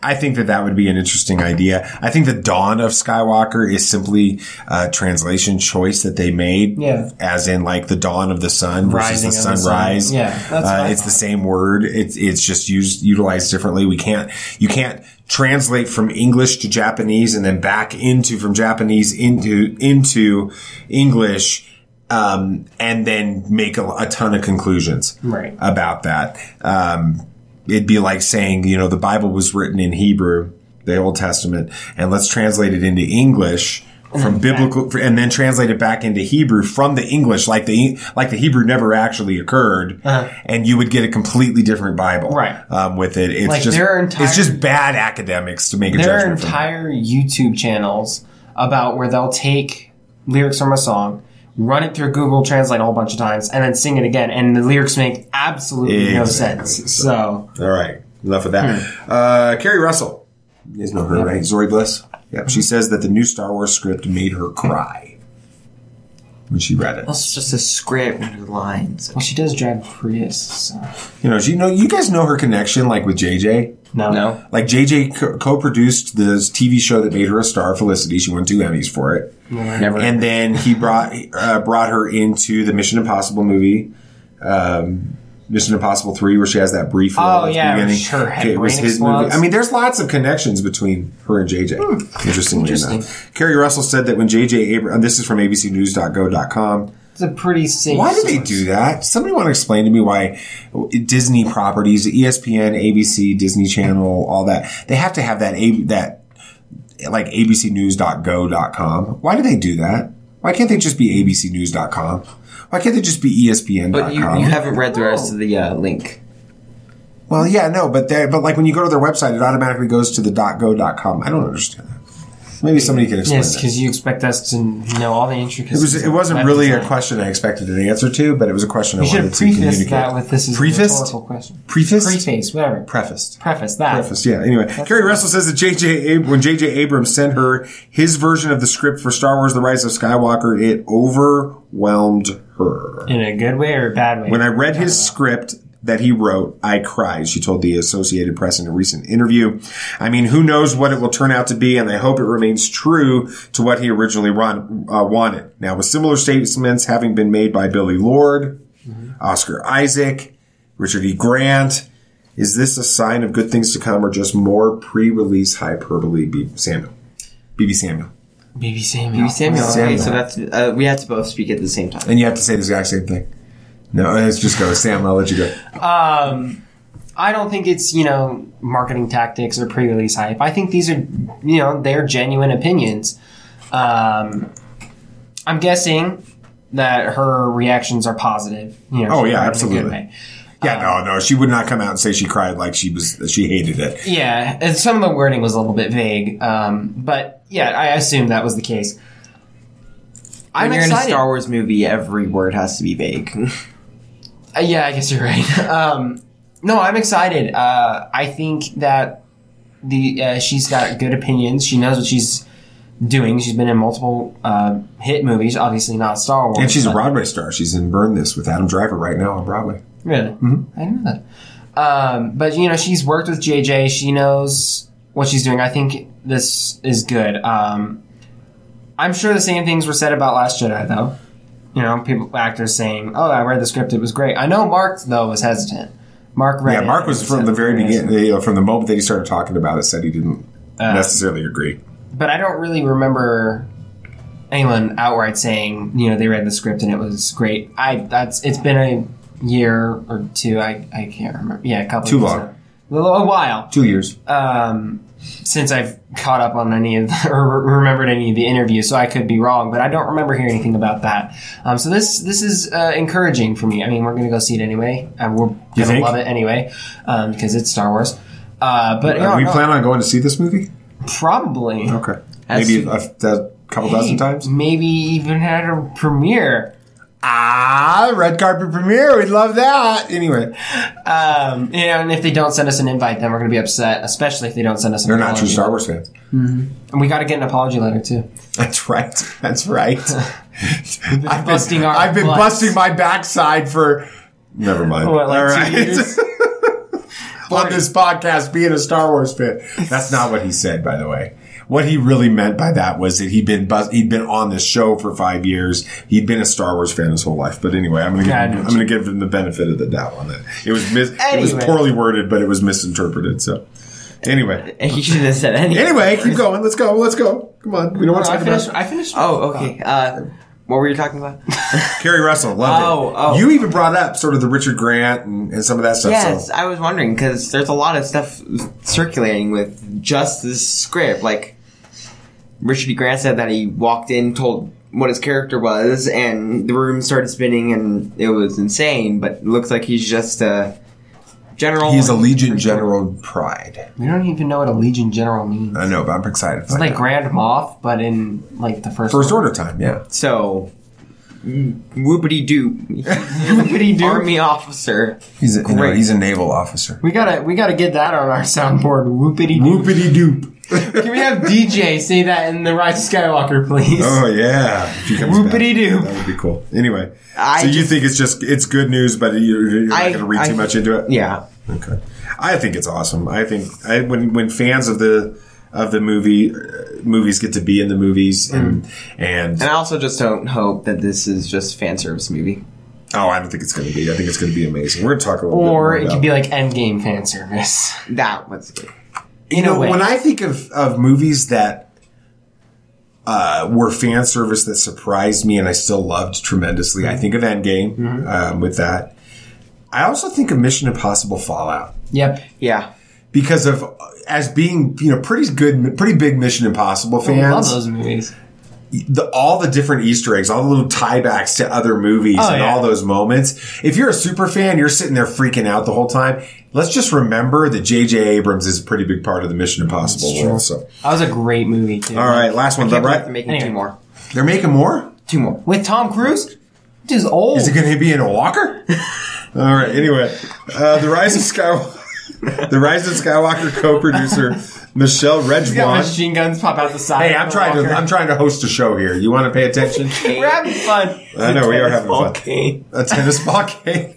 [SPEAKER 3] I think that that would be an interesting idea. I think the dawn of Skywalker is simply a translation choice that they made.
[SPEAKER 9] Yeah.
[SPEAKER 3] As in like the dawn of the sun versus
[SPEAKER 9] Rising
[SPEAKER 3] the
[SPEAKER 9] of the sun.
[SPEAKER 3] sunrise.
[SPEAKER 9] Yeah, that's
[SPEAKER 3] Uh, it's the same word. It's, it's just used, utilized differently. We can't, you can't translate from English to Japanese and then back into, from Japanese into, into English. Um, and then make a, a ton of conclusions
[SPEAKER 9] Right.
[SPEAKER 3] about that. Um, it'd be like saying, you know, the Bible was written in Hebrew, the Old Testament, and let's translate it into English from biblical, and then translate it back into Hebrew from the English, like the like the Hebrew never actually occurred, and you would get a completely different Bible,
[SPEAKER 9] Right.
[SPEAKER 3] Um, with it, it's
[SPEAKER 9] Like,
[SPEAKER 3] just
[SPEAKER 9] there are entire-
[SPEAKER 3] it's just bad academics to make a
[SPEAKER 9] there are
[SPEAKER 3] judgment. from that.
[SPEAKER 9] entire YouTube channels about where they'll take lyrics from a song, run it through Google Translate a whole bunch of times, and then sing it again, and the lyrics make absolutely no sense. So
[SPEAKER 3] All right, enough of that. Uh, Keri Russell, you guys know her, right? Zorii Bliss. Yep. She says that the new Star Wars script made her cry when she read it.
[SPEAKER 1] That's just a script with lines.
[SPEAKER 9] well, she does drive Prius. So.
[SPEAKER 3] You know, you know, you guys know her connection, like with JJ.
[SPEAKER 9] No,
[SPEAKER 1] No.
[SPEAKER 3] Like JJ co- co-produced the TV show that made her a star, Felicity. She won two Emmys for it,
[SPEAKER 1] Never.
[SPEAKER 3] and then he brought uh, brought her into the Mission Impossible movie. Um, Mission Impossible Three, where she has that brief role
[SPEAKER 9] Oh,
[SPEAKER 3] at the
[SPEAKER 9] yeah,
[SPEAKER 3] beginning.
[SPEAKER 9] her head
[SPEAKER 3] it was
[SPEAKER 9] brain
[SPEAKER 3] his movie. I mean, there's lots of connections between her and JJ. Interestingly
[SPEAKER 9] Interesting.
[SPEAKER 3] enough, Keri Russell said that when JJ Abrams, and this is from ABCNews.go.com.
[SPEAKER 9] it's a pretty safe.
[SPEAKER 3] Why do they do that? Somebody want to explain to me why Disney properties, ESPN, ABC, Disney Channel, all that, they have to have that, that, like abcnews.go.com. Why do they do that? Why can't they just be abcnews.com? Why can't they just be ESPN?
[SPEAKER 1] But you, you haven't read the rest of the uh, link.
[SPEAKER 3] well, yeah, no, but they but like when you go to their website, it automatically goes to the .go.com. I don't understand that. Maybe somebody can explain
[SPEAKER 9] Yes, because you expect us to know all the
[SPEAKER 3] It
[SPEAKER 9] intricacies.
[SPEAKER 3] was. It wasn't really a question I expected an answer to, but it was a question I
[SPEAKER 9] You
[SPEAKER 3] wanted to communicate.
[SPEAKER 9] that with this is
[SPEAKER 3] Prefaced?
[SPEAKER 9] a rhetorical question.
[SPEAKER 3] Prefaced?
[SPEAKER 9] Preface, whatever.
[SPEAKER 3] Prefaced.
[SPEAKER 9] Preface that.
[SPEAKER 3] Preface, yeah. Anyway, Keri Russell says that J.J. Ab- when J.J. Abrams sent her his version of the script for Star Wars: The Rise of Skywalker, it overwhelmed her.
[SPEAKER 9] In a good way or a bad way?
[SPEAKER 3] When I read his script that he wrote, I cried. She told the Associated Press in a recent interview. I mean, who knows what it will turn out to be, and I hope it remains true to what he originally run, uh, wanted. Now, with similar statements having been made by Billie Lourd, Oscar Isaac, Richard E. Grant, is this a sign of good things to come, or just more pre-release hyperbole? B- Samuel, BB Samuel,
[SPEAKER 9] BB Samuel.
[SPEAKER 1] BB Samuel.
[SPEAKER 3] Samuel.
[SPEAKER 1] Okay, so that's uh, we had to both speak at the same time.
[SPEAKER 3] and you have to say the exact same thing. No, let's just go. Sam, I'll let you go.
[SPEAKER 9] Um, I don't think it's you know marketing tactics or pre-release hype. I think these are you know they're genuine opinions. Um, I'm guessing that her reactions are positive. You know,
[SPEAKER 3] Oh, yeah,
[SPEAKER 9] cried in a
[SPEAKER 3] absolutely.
[SPEAKER 9] good way.
[SPEAKER 3] Yeah, no, no, she would not come out and say she cried like she was she hated it.
[SPEAKER 9] Yeah, and some of the wording was a little bit vague, um, but yeah, I assume that was the case. I'm
[SPEAKER 1] you're in a. Star Wars movie, every word has to be vague.
[SPEAKER 9] Uh, yeah, I guess you're right. um, no, I'm excited. Uh, I think that the uh, she's got good opinions. She knows what she's doing. She's been in multiple uh, hit movies. Obviously, not Star Wars.
[SPEAKER 3] And she's a Broadway star. She's in Burn This with Adam Driver right now on Broadway.
[SPEAKER 9] Really? I didn't know that. Um, but you know, she's worked with JJ. She knows what she's doing. I think this is good. Um, I'm sure the same things were said about Last Jedi, though. You know, people, actors saying, "Oh, I read the script; it was great." I know Mark though was hesitant. Mark read
[SPEAKER 3] yeah, Mark
[SPEAKER 9] and
[SPEAKER 3] was from the very beginning, you know, from the moment that he started talking about it, said he didn't
[SPEAKER 9] Uh,
[SPEAKER 3] necessarily agree.
[SPEAKER 9] but I don't really remember anyone outright saying, you know, they read the script and it was great. I that's it's been a year or two. I I can't remember. Yeah, a couple.
[SPEAKER 3] Too
[SPEAKER 9] years
[SPEAKER 3] long.
[SPEAKER 9] now. A, little- a while
[SPEAKER 3] Two years.
[SPEAKER 9] um, since I've caught up on any of the, or remembered any of the interviews, so I could be wrong, but I don't remember hearing anything about that. Um, so this this is uh, encouraging for me. I mean, we're gonna go see it anyway. Uh, we're gonna love it anyway um, because it's Star Wars. Uh, but
[SPEAKER 3] Uh,
[SPEAKER 9] no,
[SPEAKER 3] we
[SPEAKER 9] no,
[SPEAKER 3] plan on going to see this movie.
[SPEAKER 9] probably
[SPEAKER 3] Okay,
[SPEAKER 1] As-
[SPEAKER 3] maybe a, a couple dozen times.
[SPEAKER 9] Maybe even at a premiere.
[SPEAKER 3] Ah, red carpet premiere. We'd love that. Anyway,
[SPEAKER 9] Um, you know, and if they don't send us an invite, then we're going to be upset, especially if they don't send us an
[SPEAKER 3] they're not true Star. Wars fans.
[SPEAKER 9] And we got to get an apology letter, too.
[SPEAKER 3] That's right. That's right. I've been,
[SPEAKER 9] busting our
[SPEAKER 3] I've been busting my backside for. Never mind.
[SPEAKER 9] What, like
[SPEAKER 3] All
[SPEAKER 9] two
[SPEAKER 3] right.
[SPEAKER 9] years?
[SPEAKER 3] On this podcast, being a Star Wars fan. That's not what he said, by the way. What he really meant by that was that he'd been buzz- he'd been on this show for five years. He'd been a Star Wars fan his whole life. But anyway, I'm gonna give
[SPEAKER 9] I
[SPEAKER 3] him, I'm gonna give him the benefit of the doubt on that. It was mis- it was poorly worded, but it was misinterpreted. So anyway,
[SPEAKER 1] He shouldn't have said anything.
[SPEAKER 3] anyway, keep going. Let's go. Let's go. Come on. We don't want to
[SPEAKER 9] I
[SPEAKER 3] talk
[SPEAKER 9] finished.
[SPEAKER 3] about
[SPEAKER 9] I finished.
[SPEAKER 1] Oh, okay. Uh, what were you talking about?
[SPEAKER 3] Keri Russell. Loved
[SPEAKER 1] Oh,
[SPEAKER 3] it.
[SPEAKER 1] oh.
[SPEAKER 3] You even brought up sort of the Richard Grant and, and some of that stuff.
[SPEAKER 1] yes,
[SPEAKER 3] So.
[SPEAKER 1] I was wondering because there's a lot of stuff circulating with just this script. Like Richard E. Grant said that he walked in, told what his character was, and the room started spinning, and it was insane. But it looks like he's just a general.
[SPEAKER 3] He's a Legion General Pryde.
[SPEAKER 9] We don't even know what a Legion General means.
[SPEAKER 3] I know, but I'm excited.
[SPEAKER 9] It's like Grand Moff, but in like the first
[SPEAKER 3] First order time, yeah.
[SPEAKER 1] So, whoopity doo,
[SPEAKER 9] Whoopity doo.
[SPEAKER 1] army officer.
[SPEAKER 3] He's a, you know,
[SPEAKER 1] Great.
[SPEAKER 3] he's a naval officer.
[SPEAKER 9] We gotta we gotta get that on our soundboard. Whoopity doo.
[SPEAKER 3] Whoopity doop.
[SPEAKER 9] Can we have DJ say that in the Rise of Skywalker, please?
[SPEAKER 3] Oh yeah, if he comes back,
[SPEAKER 9] Whoopity doo.
[SPEAKER 3] That would be cool. Anyway,
[SPEAKER 1] I
[SPEAKER 3] so you
[SPEAKER 1] just-
[SPEAKER 3] think it's just it's good news, but you're, you're not going to read
[SPEAKER 1] I-
[SPEAKER 3] too much into it.
[SPEAKER 1] Yeah,
[SPEAKER 3] Okay. I think it's awesome. I think I, when when fans of the of the movie uh, movies get to be in the movies and and
[SPEAKER 1] and I also just don't hope that this is just fan service movie.
[SPEAKER 3] oh, I don't think it's going to be. I think it's going to be amazing. We're going to talk a little bit
[SPEAKER 9] Or
[SPEAKER 3] more
[SPEAKER 9] it
[SPEAKER 3] about
[SPEAKER 9] could be like Endgame fan service.
[SPEAKER 1] That was good.
[SPEAKER 3] You
[SPEAKER 9] In
[SPEAKER 3] know, when I think of, of movies that uh, were fan service that surprised me and I still loved tremendously, I think of Endgame
[SPEAKER 9] Mm-hmm.
[SPEAKER 3] um, with that. I also think of Mission Impossible Fallout
[SPEAKER 9] Yep.
[SPEAKER 1] Yeah,
[SPEAKER 3] because of as being you know pretty good, pretty big Mission Impossible
[SPEAKER 9] I
[SPEAKER 3] fans.
[SPEAKER 9] love those movies.
[SPEAKER 3] The, all the different Easter eggs, all the little tiebacks to other movies
[SPEAKER 9] Oh,
[SPEAKER 3] and
[SPEAKER 9] yeah.
[SPEAKER 3] all those moments. If you're a super fan, you're sitting there freaking out the whole time. Let's just remember that J.J. Abrams is a pretty big part of the Mission Impossible world. So,
[SPEAKER 9] That was a great movie too.
[SPEAKER 3] all right, last one.
[SPEAKER 1] can't
[SPEAKER 3] Right?
[SPEAKER 1] they're making
[SPEAKER 9] Anyway.
[SPEAKER 1] two more.
[SPEAKER 3] They're making more.
[SPEAKER 1] Two more.
[SPEAKER 9] With Tom Cruise? Dude's old.
[SPEAKER 3] Is it going to be in a Walker? All right. Anyway, uh, the Rise of Skywalker, the Rise of Skywalker co-producer Michelle
[SPEAKER 9] He's got
[SPEAKER 3] Rejwan.
[SPEAKER 9] machine guns pop out the side.
[SPEAKER 3] Hey, I'm trying to I'm trying to host a show here. You want to pay attention?
[SPEAKER 9] We're having fun.
[SPEAKER 3] I know we are having
[SPEAKER 1] ball
[SPEAKER 3] fun.
[SPEAKER 1] game.
[SPEAKER 3] A tennis ball game,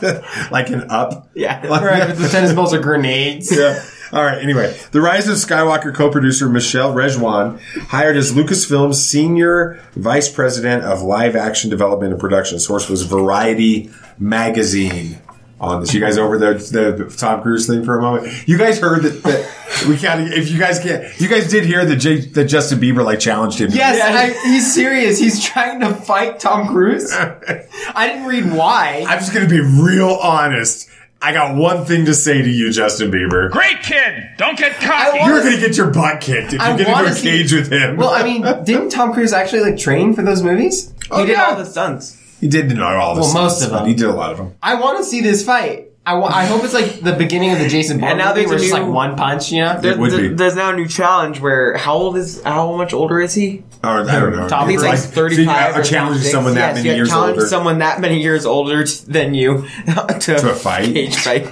[SPEAKER 3] like an up.
[SPEAKER 1] Yeah.
[SPEAKER 3] Like-
[SPEAKER 9] Right, the tennis balls are grenades.
[SPEAKER 3] yeah. All right. Anyway, the Rise of Skywalker co-producer Michelle Rejwan hired as Lucasfilm's senior vice president of live action development and production. Source was Variety magazine. On this, you guys over the the Tom Cruise thing for a moment. You guys heard that, that we can't. If you guys can't, you guys did hear that J, that Justin Bieber like challenged him.
[SPEAKER 9] Yes, I, he's serious. He's trying to fight Tom Cruise. I didn't read why.
[SPEAKER 3] I'm just gonna be real honest. I got one thing to say to you, Justin Bieber.
[SPEAKER 10] Great kid. Don't get cocky.
[SPEAKER 3] You're gonna get your butt kicked if
[SPEAKER 9] I
[SPEAKER 3] you get into
[SPEAKER 9] wanna
[SPEAKER 3] a
[SPEAKER 9] see-
[SPEAKER 3] cage with him.
[SPEAKER 9] Well, I mean, didn't Tom Cruise actually like train for those movies?
[SPEAKER 3] Oh,
[SPEAKER 1] he did
[SPEAKER 3] yeah.
[SPEAKER 1] all the stunts.
[SPEAKER 3] He did not all the
[SPEAKER 9] Well, most
[SPEAKER 3] stunts,
[SPEAKER 9] of
[SPEAKER 3] but
[SPEAKER 9] them.
[SPEAKER 3] He did a lot of them.
[SPEAKER 9] I want to see this fight. I, wa- I hope it's like the beginning of the Jason Bourne
[SPEAKER 1] And now
[SPEAKER 9] movie
[SPEAKER 1] there's
[SPEAKER 9] where it's just
[SPEAKER 1] new-
[SPEAKER 9] like one punch, you know?
[SPEAKER 1] There,
[SPEAKER 3] would
[SPEAKER 1] there-
[SPEAKER 3] be.
[SPEAKER 1] there's now a new challenge where how old is how much older is he?
[SPEAKER 3] Or, I don't know.
[SPEAKER 9] Tom
[SPEAKER 1] I it's like
[SPEAKER 3] Like, so
[SPEAKER 1] 35
[SPEAKER 3] you
[SPEAKER 1] or
[SPEAKER 3] challenge
[SPEAKER 1] 36.
[SPEAKER 3] someone that
[SPEAKER 1] yes,
[SPEAKER 3] many
[SPEAKER 1] you
[SPEAKER 3] years
[SPEAKER 1] challenge
[SPEAKER 3] older.
[SPEAKER 1] someone that many years older t- than you to,
[SPEAKER 3] To a fight?
[SPEAKER 1] cage fight.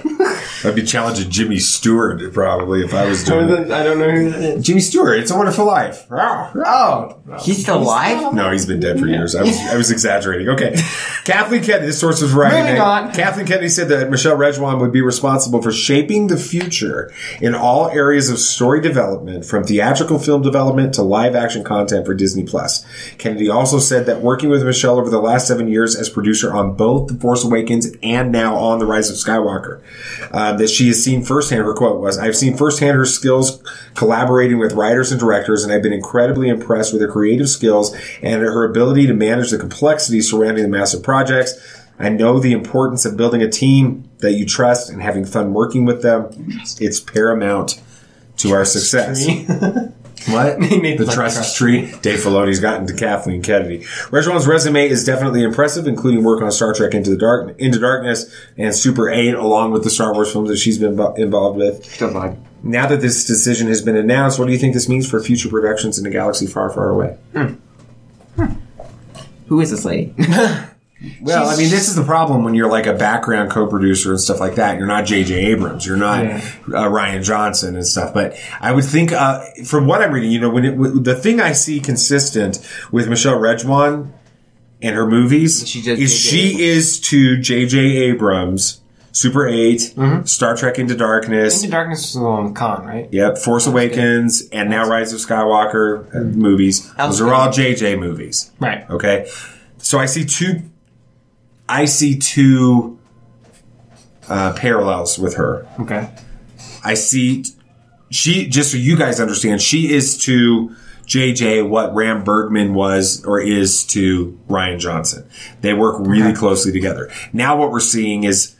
[SPEAKER 3] I'd be challenging Jimmy Stewart probably if I was doing it.
[SPEAKER 9] I don't know who that is.
[SPEAKER 3] Jimmy Stewart, It's a Wonderful Life.
[SPEAKER 9] Oh,
[SPEAKER 1] He's still alive.
[SPEAKER 3] No, he's been dead for years. I was, I was exaggerating. Okay. Kathleen Kennedy, this source was right.
[SPEAKER 9] Moving on.
[SPEAKER 3] Kathleen Kennedy said that Michelle Rejwan would be responsible for shaping the future in all areas of story development, from theatrical film development to live action content for Disney Plus. Kennedy also said that working with Michelle over the last seven years as producer on both The Force Awakens and now on The Rise of Skywalker, uh, Uh, that she has seen firsthand, her quote was, I've seen firsthand her skills collaborating with writers and directors, and I've been incredibly impressed with her creative skills and her ability to manage the complexity surrounding the massive projects. I know the importance of building a team that you trust and having fun working with them. It's paramount to our success. What?
[SPEAKER 9] He
[SPEAKER 3] the
[SPEAKER 9] like
[SPEAKER 3] trust
[SPEAKER 9] trust
[SPEAKER 3] tree. Dave Filoni's gotten to Kathleen Kennedy. Rejwan's resume is definitely impressive, including work on Star Trek Into the Dark, Into Darkness, and Super 8, along with the Star Wars films that she's been invo- involved with. Now that this decision has been announced, what do you think this means for future productions in a galaxy far, far away? Hmm. Hmm.
[SPEAKER 1] Who is this lady?
[SPEAKER 3] Well,
[SPEAKER 1] She's-
[SPEAKER 3] I mean, this is the problem when you're like a background co-producer and stuff like that. You're not J.J. Abrams. You're not uh, Rian Johnson and stuff. But I would think, uh, from what I'm reading, you know, when it, w- the thing I see consistent with Michelle Rejwan and her movies
[SPEAKER 1] She
[SPEAKER 3] is
[SPEAKER 1] J.J.
[SPEAKER 3] she is to J.J. Abrams, Super 8, Star Trek Into Darkness.
[SPEAKER 9] Into Darkness was the one with Khan, right?
[SPEAKER 3] Yep, Force Awakens and now Rise of Skywalker uh, movies. Those are all JJ movies.
[SPEAKER 9] Right.
[SPEAKER 3] Okay. So I see two I see two uh, parallels with her.
[SPEAKER 9] Okay.
[SPEAKER 3] I see she just so you guys understand, she is to JJ what Ram Bergman was or is to Rian Johnson. They work really closely together. Now what we're seeing is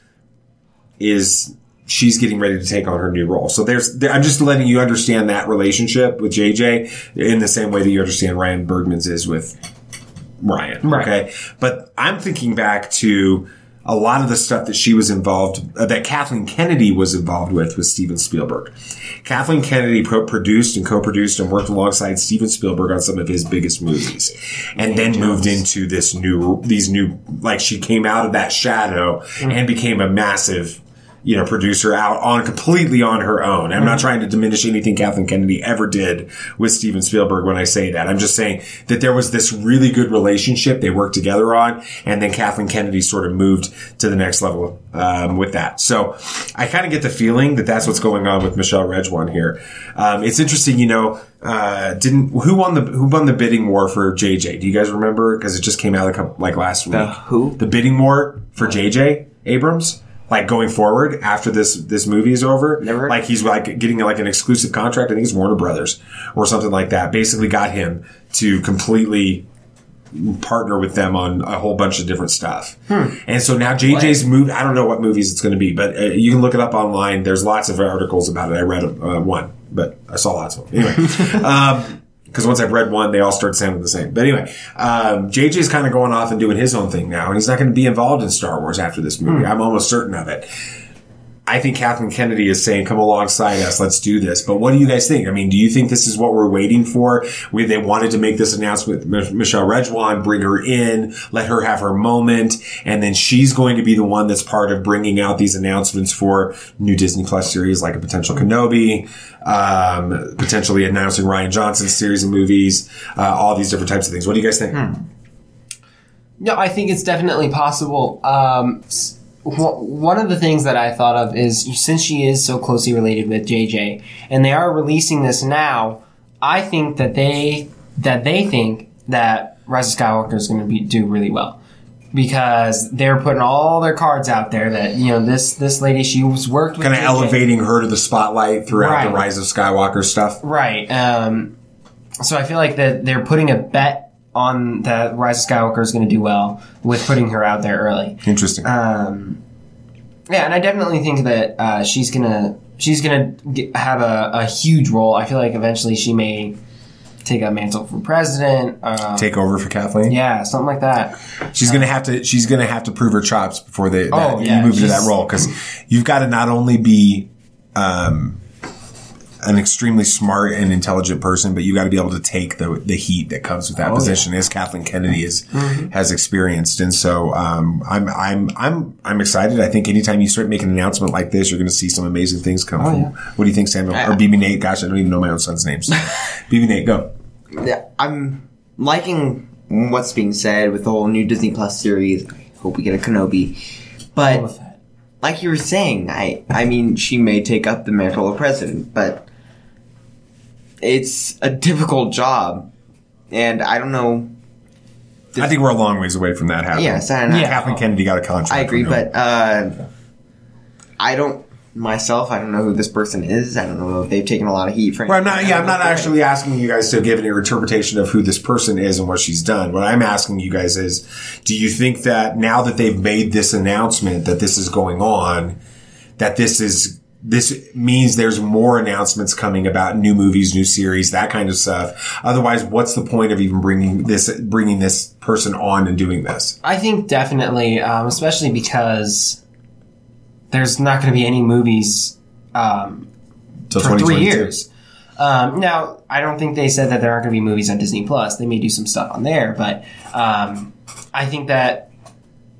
[SPEAKER 3] is she's getting ready to take on her new role. So there's there, I'm just letting you understand that relationship with JJ in the same way that you understand Ryan Bergman's is with Rian.
[SPEAKER 9] Right.
[SPEAKER 3] Okay. But I'm thinking back to a lot of the stuff that she was involved, uh, that Kathleen Kennedy was involved with with Steven Spielberg. Kathleen Kennedy pro- produced and co-produced and worked alongside Steven Spielberg on some of his biggest movies, and then moved into this new, these new, like she came out of that shadow and became a massive you know, producer out on completely on her own. I'm not trying to diminish anything Kathleen Kennedy ever did with Steven Spielberg when I say that. I'm just saying that there was this really good relationship they worked together on, and then Kathleen Kennedy sort of moved to the next level um, with that. So I kind of get the feeling that that's what's going on with Michelle Rejwan here. Um, it's interesting, you know. Uh, didn't who won the who won the bidding war for JJ? Do you guys remember? Because it just came out like, a couple- like last week.
[SPEAKER 1] The who?
[SPEAKER 3] The bidding war for JJ Abrams. Like going forward after this this movie is over,
[SPEAKER 1] Never-
[SPEAKER 3] like he's like getting like an exclusive contract. I think it's Warner Brothers or something like that. Basically, got him to completely partner with them on a whole bunch of different stuff. And so now JJ's movie. I don't know what movies it's going to be, but uh, you can look it up online. There's lots of articles about it. I read uh, one, but I saw lots of them anyway. um, because once I've read one, they all start sounding the same. But anyway, um, JJ's kind of going off and doing his own thing now, and he's not going to be involved in Star Wars after this movie. I'm almost certain of it. I think Kathleen Kennedy is saying, "Come alongside us, let's do this." But what do you guys think? I mean, do you think this is what we're waiting for? We, they wanted to make this announcement with Michelle Rejwan, bring her in, let her have her moment, and then she's going to be the one that's part of bringing out these announcements for new Disney Plus series, like a potential Kenobi, um, potentially announcing Rian Johnson's series of movies, uh, all these different types of things. What do you guys think?
[SPEAKER 9] No, I think it's definitely possible. Um, one of the things that I thought of is since she is so closely related with JJ, and they are releasing this now, I think that they that they think that Rise of Skywalker is going to be do really well because they're putting all their cards out there that you know this this lady she was worked with
[SPEAKER 3] Kind of elevating her to the spotlight throughout the Rise of Skywalker stuff.
[SPEAKER 9] Right. Um, so I feel like that they're putting a bet on that Rise of Skywalker is going to do well with putting her out there early.
[SPEAKER 3] Interesting.
[SPEAKER 9] Um, yeah, and I definitely think that uh, she's gonna she's gonna get, have a, a huge role. I feel like eventually she may take a mantle for president. Um,
[SPEAKER 3] Take over for Kathleen.
[SPEAKER 9] yeah, something like that.
[SPEAKER 3] She's gonna have to. She's gonna have to prove her chops before they that,
[SPEAKER 9] Oh, yeah,
[SPEAKER 3] you move into that role because you've got to not only be um, an extremely smart and intelligent person, but you got to be able to take the the heat that comes with that
[SPEAKER 9] Oh,
[SPEAKER 3] position, as Kathleen Kennedy is
[SPEAKER 9] Mhm.
[SPEAKER 3] has experienced. And so um, I'm I'm I'm I'm excited. I think anytime you start making an announcement like this, you're going to see some amazing things come.
[SPEAKER 9] Oh,
[SPEAKER 3] from.
[SPEAKER 9] yeah.
[SPEAKER 3] What do you think, Samuel or BB Nate? Gosh, I don't even know my own son's names. BB Nate, go.
[SPEAKER 1] Yeah, I'm liking what's being said with the whole new Disney Plus series. I hope we get a Kenobi. But like you were saying, I I mean she may take up the mantle of president, but it's a difficult job. And I don't know
[SPEAKER 3] I think we're a long ways away from that happening.
[SPEAKER 1] Yes, I know.
[SPEAKER 3] Kathleen Kennedy got a contract.
[SPEAKER 1] I agree, but uh, I don't myself. I don't know who this person is. I don't know if they've taken a lot of heat for.
[SPEAKER 3] Well, I'm not. Yeah, I'm not actually asking you guys to give any interpretation of who this person is and what she's done. What I'm asking you guys is, do you think that now that they've made this announcement that this is going on, that this is this means there's more announcements coming about new movies, new series, that kind of stuff. Otherwise, what's the point of even bringing this bringing this person on and doing this?
[SPEAKER 9] I think definitely, um, especially because there's not going to be any movies um, for three years. Um, now, I don't think they said that there aren't going to be movies on Disney Plus. They may do some stuff on there, but um, I think that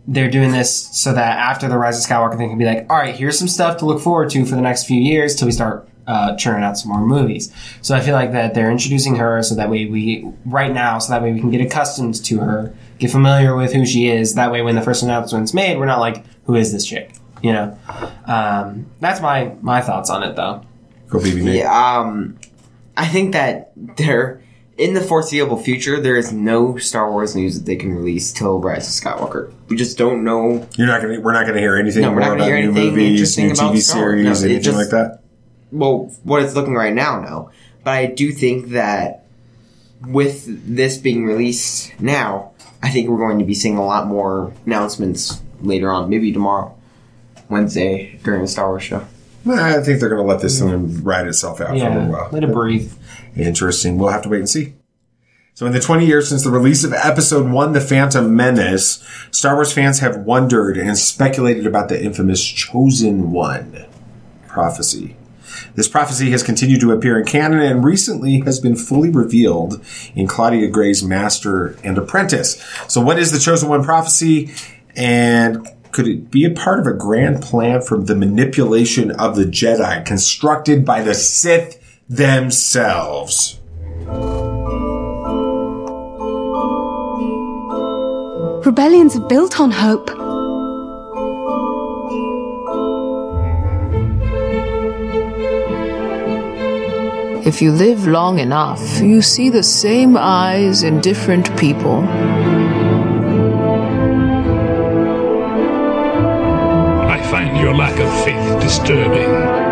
[SPEAKER 9] they're doing this so that after the Rise of Skywalker, they can be like, all right, here's some stuff to look forward to for the next few years till we start uh, churning out some more movies. So I feel like that they're introducing her so that way we, right now, so that way we can get accustomed to her, get familiar with who she is. That way when the first announcement's made, we're not like, who is this chick? You know? Um, that's my, my thoughts on it though.
[SPEAKER 3] Go BB Nate.
[SPEAKER 1] Yeah, um, I think that there, in the foreseeable future, there is no Star Wars news that they can release till Rise of Skywalker. We just don't know.
[SPEAKER 3] You're not gonna. We're not gonna hear anything
[SPEAKER 1] No, we're
[SPEAKER 3] more
[SPEAKER 1] not gonna hear
[SPEAKER 3] new
[SPEAKER 1] anything
[SPEAKER 3] movies,
[SPEAKER 1] interesting
[SPEAKER 3] new
[SPEAKER 1] about
[SPEAKER 3] TV
[SPEAKER 1] Star Wars.
[SPEAKER 3] series,
[SPEAKER 1] No, it
[SPEAKER 3] anything
[SPEAKER 1] just-
[SPEAKER 3] like that.
[SPEAKER 1] Well, what it's looking right now, no. But I do think that with this being released now, I think we're going to be seeing a lot more announcements later on, maybe tomorrow, Wednesday during the Star Wars show.
[SPEAKER 3] I think they're gonna let this thing ride itself out for a while.
[SPEAKER 9] let it breathe.
[SPEAKER 3] Interesting. We'll have to wait and see. So, in the 20 years since the release of Episode 1, The Phantom Menace, Star Wars fans have wondered and speculated about the infamous Chosen One prophecy. This prophecy has continued to appear in canon and recently has been fully revealed in Claudia Gray's Master and Apprentice. So, what is the Chosen One prophecy? And could it be a part of a grand plan from the manipulation of the Jedi constructed by the Sith themselves?
[SPEAKER 12] Rebellions are built on hope.
[SPEAKER 13] If you live long enough, you see the same eyes in different people.
[SPEAKER 10] I find your lack of faith disturbing.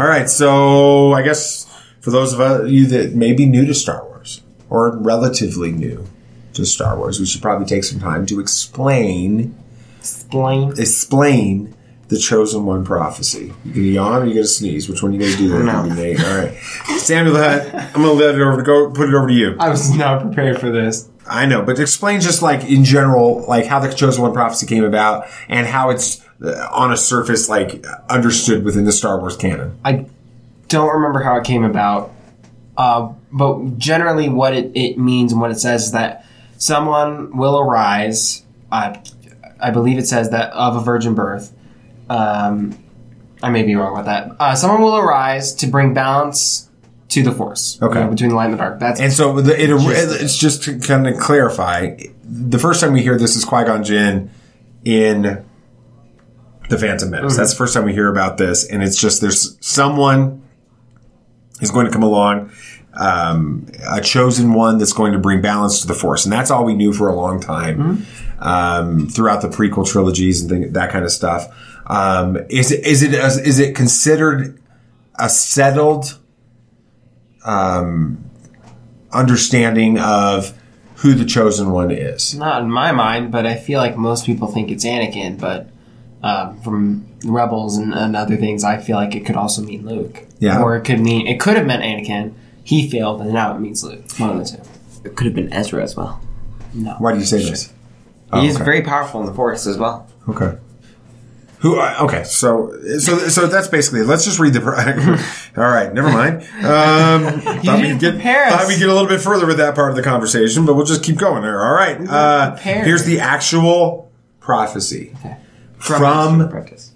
[SPEAKER 3] All right, so I guess for those of you that may be new to Star Wars or relatively new to Star Wars, we should probably take some time to explain
[SPEAKER 9] explain
[SPEAKER 3] explain the chosen one prophecy. You gonna yawn or you gonna sneeze? Which one are you gonna do there,
[SPEAKER 9] No.
[SPEAKER 3] Nate? All right, Samuel the Hutt. I'm gonna let it over to go. Put it over to you.
[SPEAKER 9] I was not prepared for this.
[SPEAKER 3] I know, but explain just like in general, like how the chosen one prophecy came about and how it's on a surface like understood within the Star Wars canon.
[SPEAKER 9] I don't remember how it came about, uh, but generally what it, it means and what it says is that someone will arise. I, I believe it says that of a virgin birth. Um, I may be wrong about that. Uh, someone will arise to bring balance to the force.
[SPEAKER 3] Okay.
[SPEAKER 9] you know, between the light and the dark. That's
[SPEAKER 3] And so the, it,
[SPEAKER 9] Just-
[SPEAKER 3] it's just to kind of clarify. The first time we hear this is Qui Gon Jinn in the Phantom Menace.
[SPEAKER 9] Mhm.
[SPEAKER 3] That's the first time we hear about this, and it's just there's someone is going to come along, um, a chosen one that's going to bring balance to the Force, and that's all we knew for a long time um, throughout the prequel trilogies and thing, that kind of stuff. Um, is it is it is it considered a settled um, understanding of who the chosen one is?
[SPEAKER 9] Not in my mind, but I feel like most people think it's Anakin. But um, from Rebels and, and other things, I feel like it could also mean Luke.
[SPEAKER 3] Yeah.
[SPEAKER 9] Or it could mean it could have meant Anakin. He failed, and now it means Luke. One of the two.
[SPEAKER 1] It could have been Ezra as well.
[SPEAKER 9] No.
[SPEAKER 3] Why do you say this? Oh,
[SPEAKER 1] He is
[SPEAKER 3] okay.
[SPEAKER 1] very powerful in the Force as well.
[SPEAKER 3] Okay. Who? Uh, okay, so so so that's basically. it. Let's just read the. All right, never mind. Um, thought we'd get thought we'd get a little bit further with that part of the conversation, but we'll just keep going there. All right. Uh, here's the actual prophecy
[SPEAKER 1] From
[SPEAKER 3] from,
[SPEAKER 1] Master and Apprentice.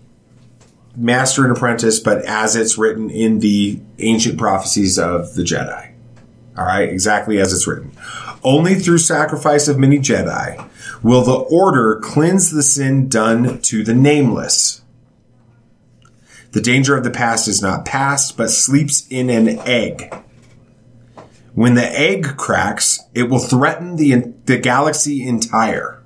[SPEAKER 3] Master and Apprentice, but as it's written in the ancient prophecies of the Jedi. All right, exactly as it's written. Only through sacrifice of many Jedi will the Order cleanse the sin done to the nameless. The danger of the past is not past, but sleeps in an egg. When the egg cracks, it will threaten the, the galaxy entire.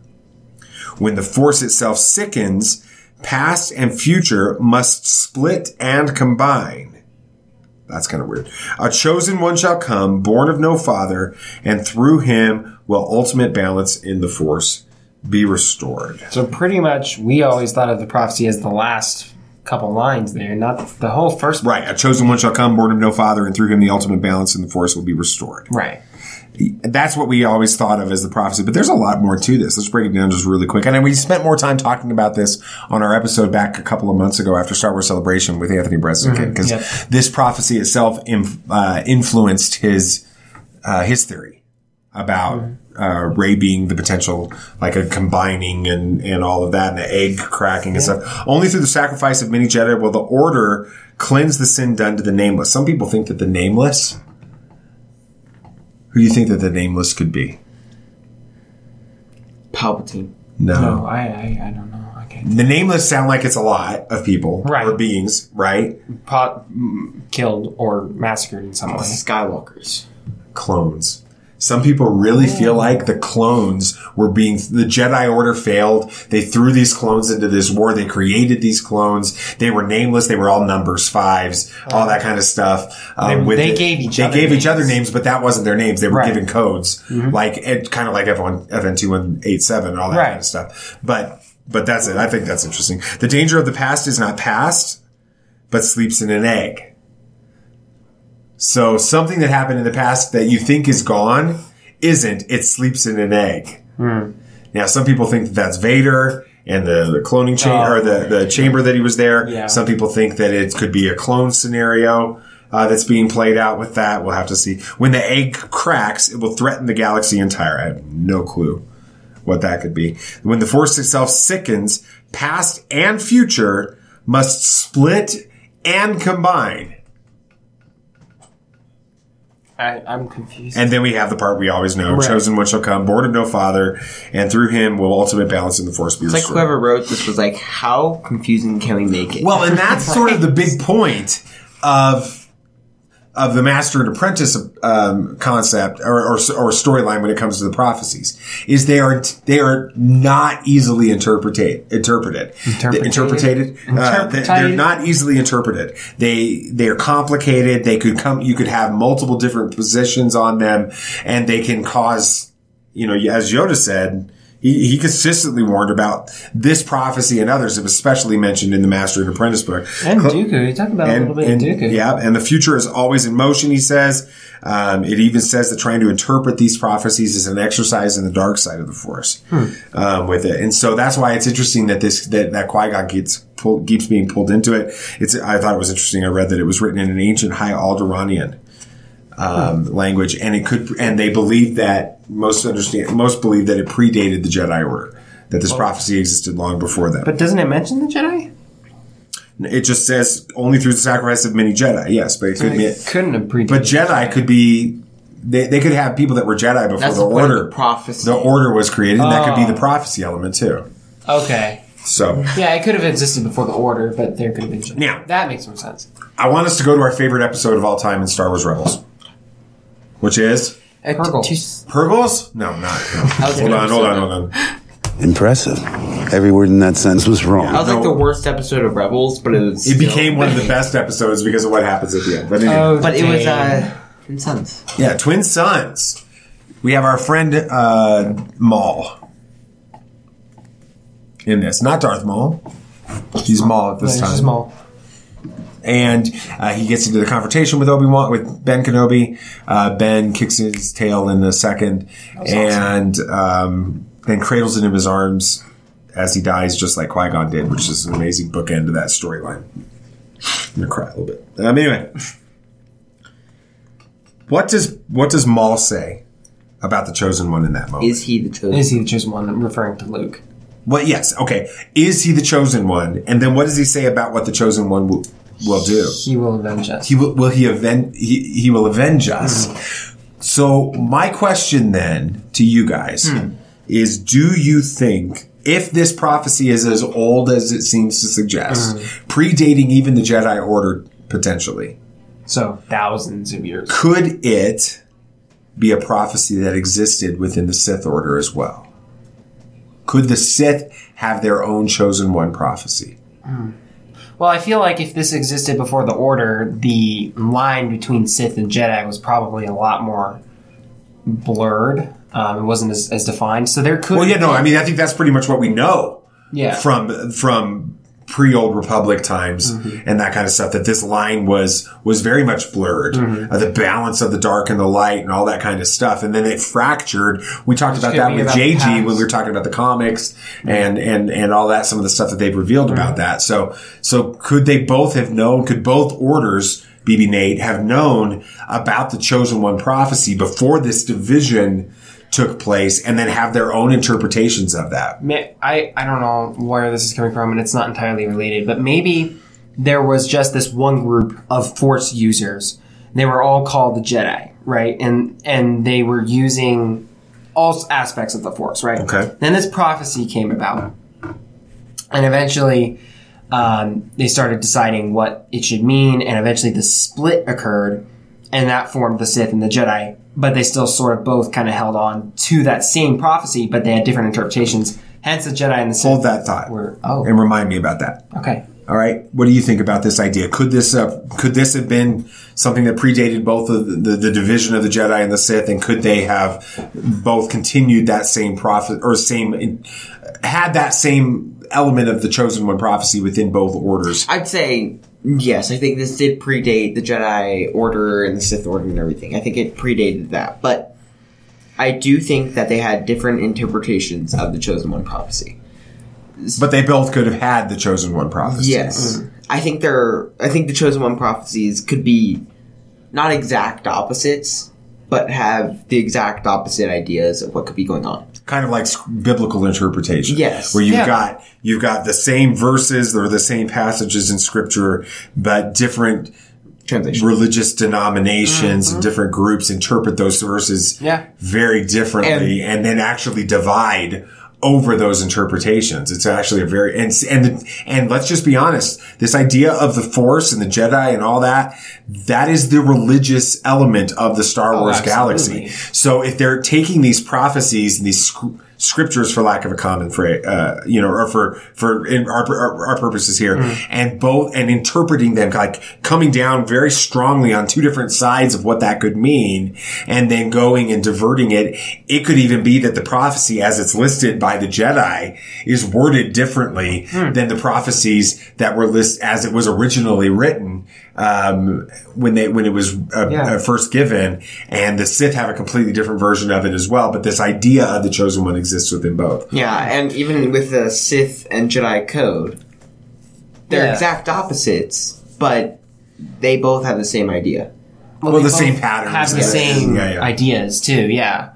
[SPEAKER 3] When the force itself sickens, past and future must split and combine. That's kind of weird. A chosen one shall come, born of no father, and through him will ultimate balance in the force be restored.
[SPEAKER 9] So pretty much, we always thought of the prophecy as the last couple lines there, not the whole first.
[SPEAKER 3] Right. A chosen one shall come, born of no father, and through him the ultimate balance in the force will be restored.
[SPEAKER 9] Right.
[SPEAKER 3] That's what we always thought of as the prophecy. But there's a lot more to this. Let's break it down just really quick. And then we spent more time talking about this on our episode back a couple of months ago after Star Wars Celebration with Anthony Breslin
[SPEAKER 9] Mhm,
[SPEAKER 3] because
[SPEAKER 9] yep.
[SPEAKER 3] this prophecy itself inf- uh, influenced his uh, his theory about uh, Rey being the potential, like a combining and, and all of that, and the egg cracking and stuff. Only through the sacrifice of many Jedi will the Order cleanse the sin done to the Nameless. Some people think that the Nameless. Who do you think that the Nameless could be?
[SPEAKER 1] Palpatine.
[SPEAKER 3] No.
[SPEAKER 9] No, I, I, I don't know. I can't.
[SPEAKER 3] The Nameless sound like it's a lot of people
[SPEAKER 9] Right.
[SPEAKER 3] or beings, right?
[SPEAKER 9] Pot, killed or massacred in some oh, way.
[SPEAKER 1] Skywalkers.
[SPEAKER 3] clones. Some people really feel like the clones were being, the Jedi Order failed. They threw these clones into this war. They created these clones. They were nameless. They were all numbers, fives, all that kind of stuff. Um,
[SPEAKER 9] They- they gave each
[SPEAKER 3] they
[SPEAKER 9] other
[SPEAKER 3] gave each
[SPEAKER 9] names.
[SPEAKER 3] other names, but that wasn't their names. They were
[SPEAKER 9] Right.
[SPEAKER 3] given codes,
[SPEAKER 9] Mhm.
[SPEAKER 3] like it, kind of like F1, FN2187 and all that
[SPEAKER 9] Right.
[SPEAKER 3] kind of stuff. But, but that's it. I think that's interesting. The danger of the past is not past, but sleeps in an egg. So something that happened in the past that you think is gone isn't. It sleeps in an egg.
[SPEAKER 9] Hmm.
[SPEAKER 3] Now, some people think that that's Vader and the, the cloning chamber,
[SPEAKER 9] Oh.
[SPEAKER 3] or the, the chamber that he was there.
[SPEAKER 9] Yeah.
[SPEAKER 3] Some people think that it could be a clone scenario uh, that's being played out with that. We'll have to see. When the egg cracks, it will threaten the galaxy entire. I have no clue what that could be. When the force itself sickens, past and future must split and combine.
[SPEAKER 9] I, I'm confused.
[SPEAKER 3] And then we have the part we always know:
[SPEAKER 9] Right.
[SPEAKER 3] chosen one shall come, born of no father, and through him will ultimate balance in the force be
[SPEAKER 1] It's like
[SPEAKER 3] restored.
[SPEAKER 1] whoever wrote this was like, how confusing can we make it?
[SPEAKER 3] Well, and that's sort of the big point of of the master and apprentice um, concept or, or, or storyline when it comes to the prophecies is they are they are not easily interpreted interpreted.
[SPEAKER 9] Interpreted?
[SPEAKER 3] interpreted uh, they- they're not easily interpreted. They they're complicated. They could come you could have multiple different positions on them and they can cause you know as Yoda said he, he consistently warned about this prophecy and others, especially mentioned in the Master and Apprentice book.
[SPEAKER 9] And Dooku. You talk about a little bit
[SPEAKER 3] and,
[SPEAKER 9] of Dooku.
[SPEAKER 3] Yeah, and the future is always in motion, he says. Um, it even says that trying to interpret these prophecies is an exercise in the dark side of the Force
[SPEAKER 9] Hmm.
[SPEAKER 3] um, with it. And so that's why it's interesting that this, that, that Qui-Gon gets pulled, keeps being pulled into it. It's, I thought it was interesting. I read that it was written in an ancient High Alderanian um, language, and it could, and they believe that most understand, most believe that it predated the Jedi Order, that this prophecy existed long before that.
[SPEAKER 9] But doesn't it mention the Jedi?
[SPEAKER 3] It just says only through the sacrifice of many Jedi. Yes, but it could be.
[SPEAKER 9] It couldn't have predated.
[SPEAKER 3] But Jedi could be. They, they could have people that were Jedi before
[SPEAKER 1] That's
[SPEAKER 3] the
[SPEAKER 1] the point of
[SPEAKER 3] order.
[SPEAKER 1] the prophecy.
[SPEAKER 3] The order was created, and that could be
[SPEAKER 9] Oh.
[SPEAKER 3] the prophecy element too.
[SPEAKER 9] Okay.
[SPEAKER 3] So
[SPEAKER 9] Yeah, it could have existed before the Order, but there could have been Jedi.
[SPEAKER 3] Yeah.
[SPEAKER 9] That makes more sense.
[SPEAKER 3] I want us to go to our favorite episode of all time in Star Wars Rebels, which is
[SPEAKER 9] Purgle.
[SPEAKER 3] Purgles. No, not. No. Hold on, hold on, hold on.
[SPEAKER 2] Impressive. Every word in that sentence was wrong.
[SPEAKER 1] That was like the worst episode of Rebels, but it was.
[SPEAKER 3] It
[SPEAKER 1] still-
[SPEAKER 3] became one of the best episodes because of what happens at the end. But anyway.
[SPEAKER 9] Oh,
[SPEAKER 1] But it was
[SPEAKER 9] dang.
[SPEAKER 1] uh, Twin Suns.
[SPEAKER 3] Yeah, twin suns. We have our friend uh, Maul in this, not Darth Maul. He's Maul at this
[SPEAKER 9] Yeah,
[SPEAKER 3] time.
[SPEAKER 9] it's small.
[SPEAKER 3] And uh, he gets into the confrontation with Obi Wan with Ben Kenobi. Uh, ben kicks his tail in a second, and um, then cradles it in his arms as he dies, just like Qui Gon did, which is an amazing bookend to that storyline. I'm gonna cry a little bit. Um, anyway, what does what does Maul say about the chosen one in that moment?
[SPEAKER 1] Is he the chosen?
[SPEAKER 9] Is he the chosen one? I'm referring to Luke.
[SPEAKER 3] Well, yes, okay. Is he the chosen one? And then what does he say about what the chosen one will, will do?
[SPEAKER 9] He will avenge us.
[SPEAKER 3] He will, will he avenge? He, he will avenge us. Mm-hmm. So my question then to you guys hmm. is: Do you think if this prophecy is as old as it seems to suggest, hmm. predating even the Jedi Order potentially,
[SPEAKER 9] So thousands of years.
[SPEAKER 3] could it be a prophecy that existed within the Sith Order as well? Could the Sith have their own chosen one prophecy? Hmm.
[SPEAKER 9] Well, I feel like if this existed before the Order, the line between Sith and Jedi was probably a lot more blurred. Um, it wasn't as, as defined. So there could.
[SPEAKER 3] Well, yeah, no, I mean, I think that's pretty much what we know.
[SPEAKER 9] Yeah.
[SPEAKER 3] From from pre Old Republic times
[SPEAKER 9] Mm-hmm.
[SPEAKER 3] and that kind of stuff. That this line was was very much blurred.
[SPEAKER 9] Mm-hmm.
[SPEAKER 3] Uh, the balance of the dark and the light and all that kind of stuff. And then it fractured. We talked
[SPEAKER 9] Which
[SPEAKER 3] about that with
[SPEAKER 9] about
[SPEAKER 3] JG.
[SPEAKER 9] Mm-hmm.
[SPEAKER 3] when we were talking about the comics and and and all that. Some of the stuff that they've revealed about that. So so could they both have known? Could both orders? BB Nate have known about the chosen one prophecy before this division took place and then have their own interpretations of that.
[SPEAKER 9] I, I don't know where this is coming from, and it's not entirely related, but maybe there was just this one group of Force users. They were all called the Jedi, right? And and they were using all aspects of the Force, right?
[SPEAKER 3] Okay.
[SPEAKER 9] Then this prophecy came about, and eventually um, they started deciding what it should mean, and eventually the split occurred, and that formed the Sith and the Jedi. But they still sort of both kind of held on to that same prophecy, but they had different interpretations. Hence, the Jedi and the Sith.
[SPEAKER 3] Hold that thought
[SPEAKER 9] were oh
[SPEAKER 3] and remind me about that.
[SPEAKER 9] okay.
[SPEAKER 3] All right. What do you think about this idea? Could this uh, could this have been something that predated both of the, the, the division of the Jedi and the Sith, and could they have both continued that same prophet or same had that same element of the chosen one prophecy within both orders?
[SPEAKER 1] I'd say yes. I think this did predate the Jedi Order and the Sith Order and everything. I think it predated that, but I do think that they had different interpretations of the Chosen One prophecy.
[SPEAKER 3] But they both could have had the chosen one prophecy.
[SPEAKER 1] Yes, mm-hmm. I think they're. I think the Chosen One prophecies could be not exact opposites, but have the exact opposite ideas of what could be going on.
[SPEAKER 3] Kind of like biblical interpretation.
[SPEAKER 1] Yes.
[SPEAKER 3] Where you've
[SPEAKER 1] Yeah.
[SPEAKER 3] got you've got the same verses or the same passages in scripture, but different religious denominations and mm-hmm. different groups interpret those verses
[SPEAKER 9] Yeah.
[SPEAKER 3] very differently and, then actually divide over those interpretations. It's actually a very and and and let's just be honest. This idea of the Force and the Jedi and all that that is the religious element of the Star
[SPEAKER 9] Oh,
[SPEAKER 3] Wars galaxy. So if they're taking these prophecies and these sc- scriptures, for lack of a common phrase, uh, you know, or for for in our, our, our purposes here,
[SPEAKER 9] Mm.
[SPEAKER 3] and both and interpreting them like coming down very strongly on two different sides of what that could mean, and then going and diverting it. It could even be that the prophecy, as it's listed by the Jedi, is worded differently
[SPEAKER 9] Hmm.
[SPEAKER 3] than the prophecies that were list as it was originally written um, when they when it was uh,
[SPEAKER 1] Yeah.
[SPEAKER 3] uh, first given, and the Sith have a completely different version of it as well. But this idea of the chosen one exists within both.
[SPEAKER 1] Yeah, and even with the Sith and Jedi code, they're
[SPEAKER 3] Yeah.
[SPEAKER 1] exact opposites, but they both have the same idea.
[SPEAKER 3] Well,
[SPEAKER 9] they
[SPEAKER 3] the same patterns.
[SPEAKER 9] Have the same
[SPEAKER 3] Yeah, yeah.
[SPEAKER 9] ideas too. Yeah.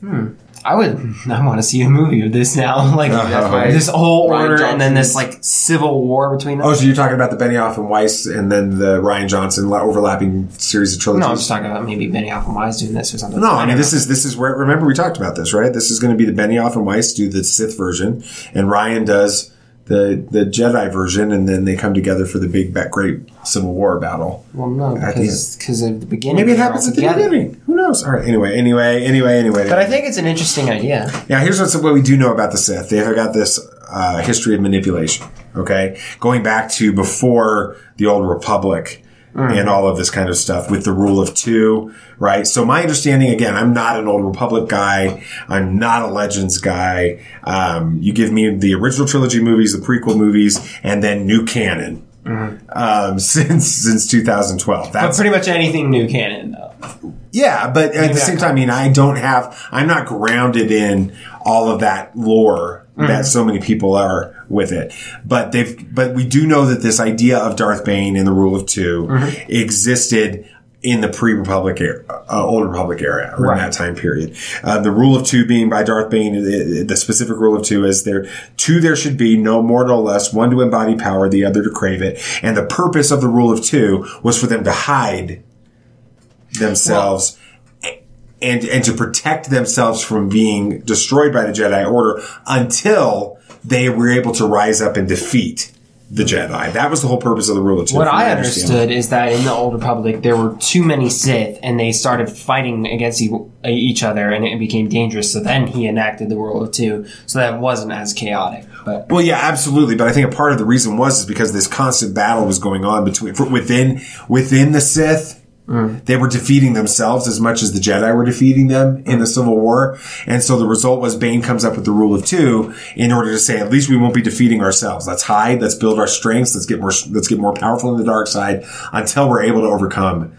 [SPEAKER 9] Hmm. I would. I want to see a movie of this now. Like uh-huh.
[SPEAKER 3] That's why
[SPEAKER 9] this whole
[SPEAKER 3] Ryan
[SPEAKER 9] order, and then this like civil war between them.
[SPEAKER 3] Oh, so you're talking about the Benioff and Weiss, and then the Rian Johnson overlapping series of trilogies?
[SPEAKER 9] no, I'm just talking about maybe Benioff and Weiss doing this or something.
[SPEAKER 3] No, I mean this
[SPEAKER 9] know.
[SPEAKER 3] is this is where remember we talked about this, right? This is going to be the Benioff and Weiss do the Sith version, and Rian does the the Jedi version, and then they come together for the big, great Civil War battle.
[SPEAKER 9] Well, no, because because at the beginning,
[SPEAKER 3] Maybe it happens at the
[SPEAKER 9] together.
[SPEAKER 3] beginning. Who knows? All right. Anyway, anyway, anyway, anyway.
[SPEAKER 9] But I think it's an interesting idea.
[SPEAKER 3] Now, here's what's, what we do know about the Sith. They've got this uh, history of manipulation. Okay, going back to before the Old Republic
[SPEAKER 9] Mm.
[SPEAKER 3] and all of this kind of stuff with the rule of two, right? So my understanding, again, I'm not an Old Republic guy. I'm not a Legends guy. Um, you give me the original trilogy movies, the prequel movies, and then new canon. Um, since since 2012,
[SPEAKER 9] But
[SPEAKER 3] that's
[SPEAKER 9] pretty much anything new canon, though.
[SPEAKER 3] yeah, but at the same time, I mean, I don't have, I'm not grounded in all of that lore that
[SPEAKER 9] Mhm.
[SPEAKER 3] so many people are with it. But they've, but we do know that this idea of Darth Bane and the rule of 2
[SPEAKER 9] Mhm.
[SPEAKER 3] existed in the pre-Republic era, uh, Old Republic era, or
[SPEAKER 9] Right.
[SPEAKER 3] in that time period. Uh, the rule of two being by Darth Bane, the, the specific rule of two is there, two there should be, no more, no less, one to embody power, the other to crave it. And the purpose of the rule of two was for them to hide themselves and and to protect themselves from being destroyed by the Jedi Order until they were able to rise up and defeat the Jedi. That was the whole purpose of the rule of two.
[SPEAKER 9] What I understood is that in the Old Republic there were too many Sith, and they started fighting against e- each other, and it became dangerous. So then he enacted the Rule of Two, so that it wasn't as chaotic. But
[SPEAKER 3] Well, yeah, absolutely. But I think a part of the reason was is because this constant battle was going on between within within the Sith. They were defeating themselves as much as the Jedi were defeating them in the Civil War. And so the result was Bane comes up with the rule of two in order to say, at least we won't be defeating ourselves. Let's hide. Let's build our strengths. Let's get more, let's get more powerful in the dark side until we're able to overcome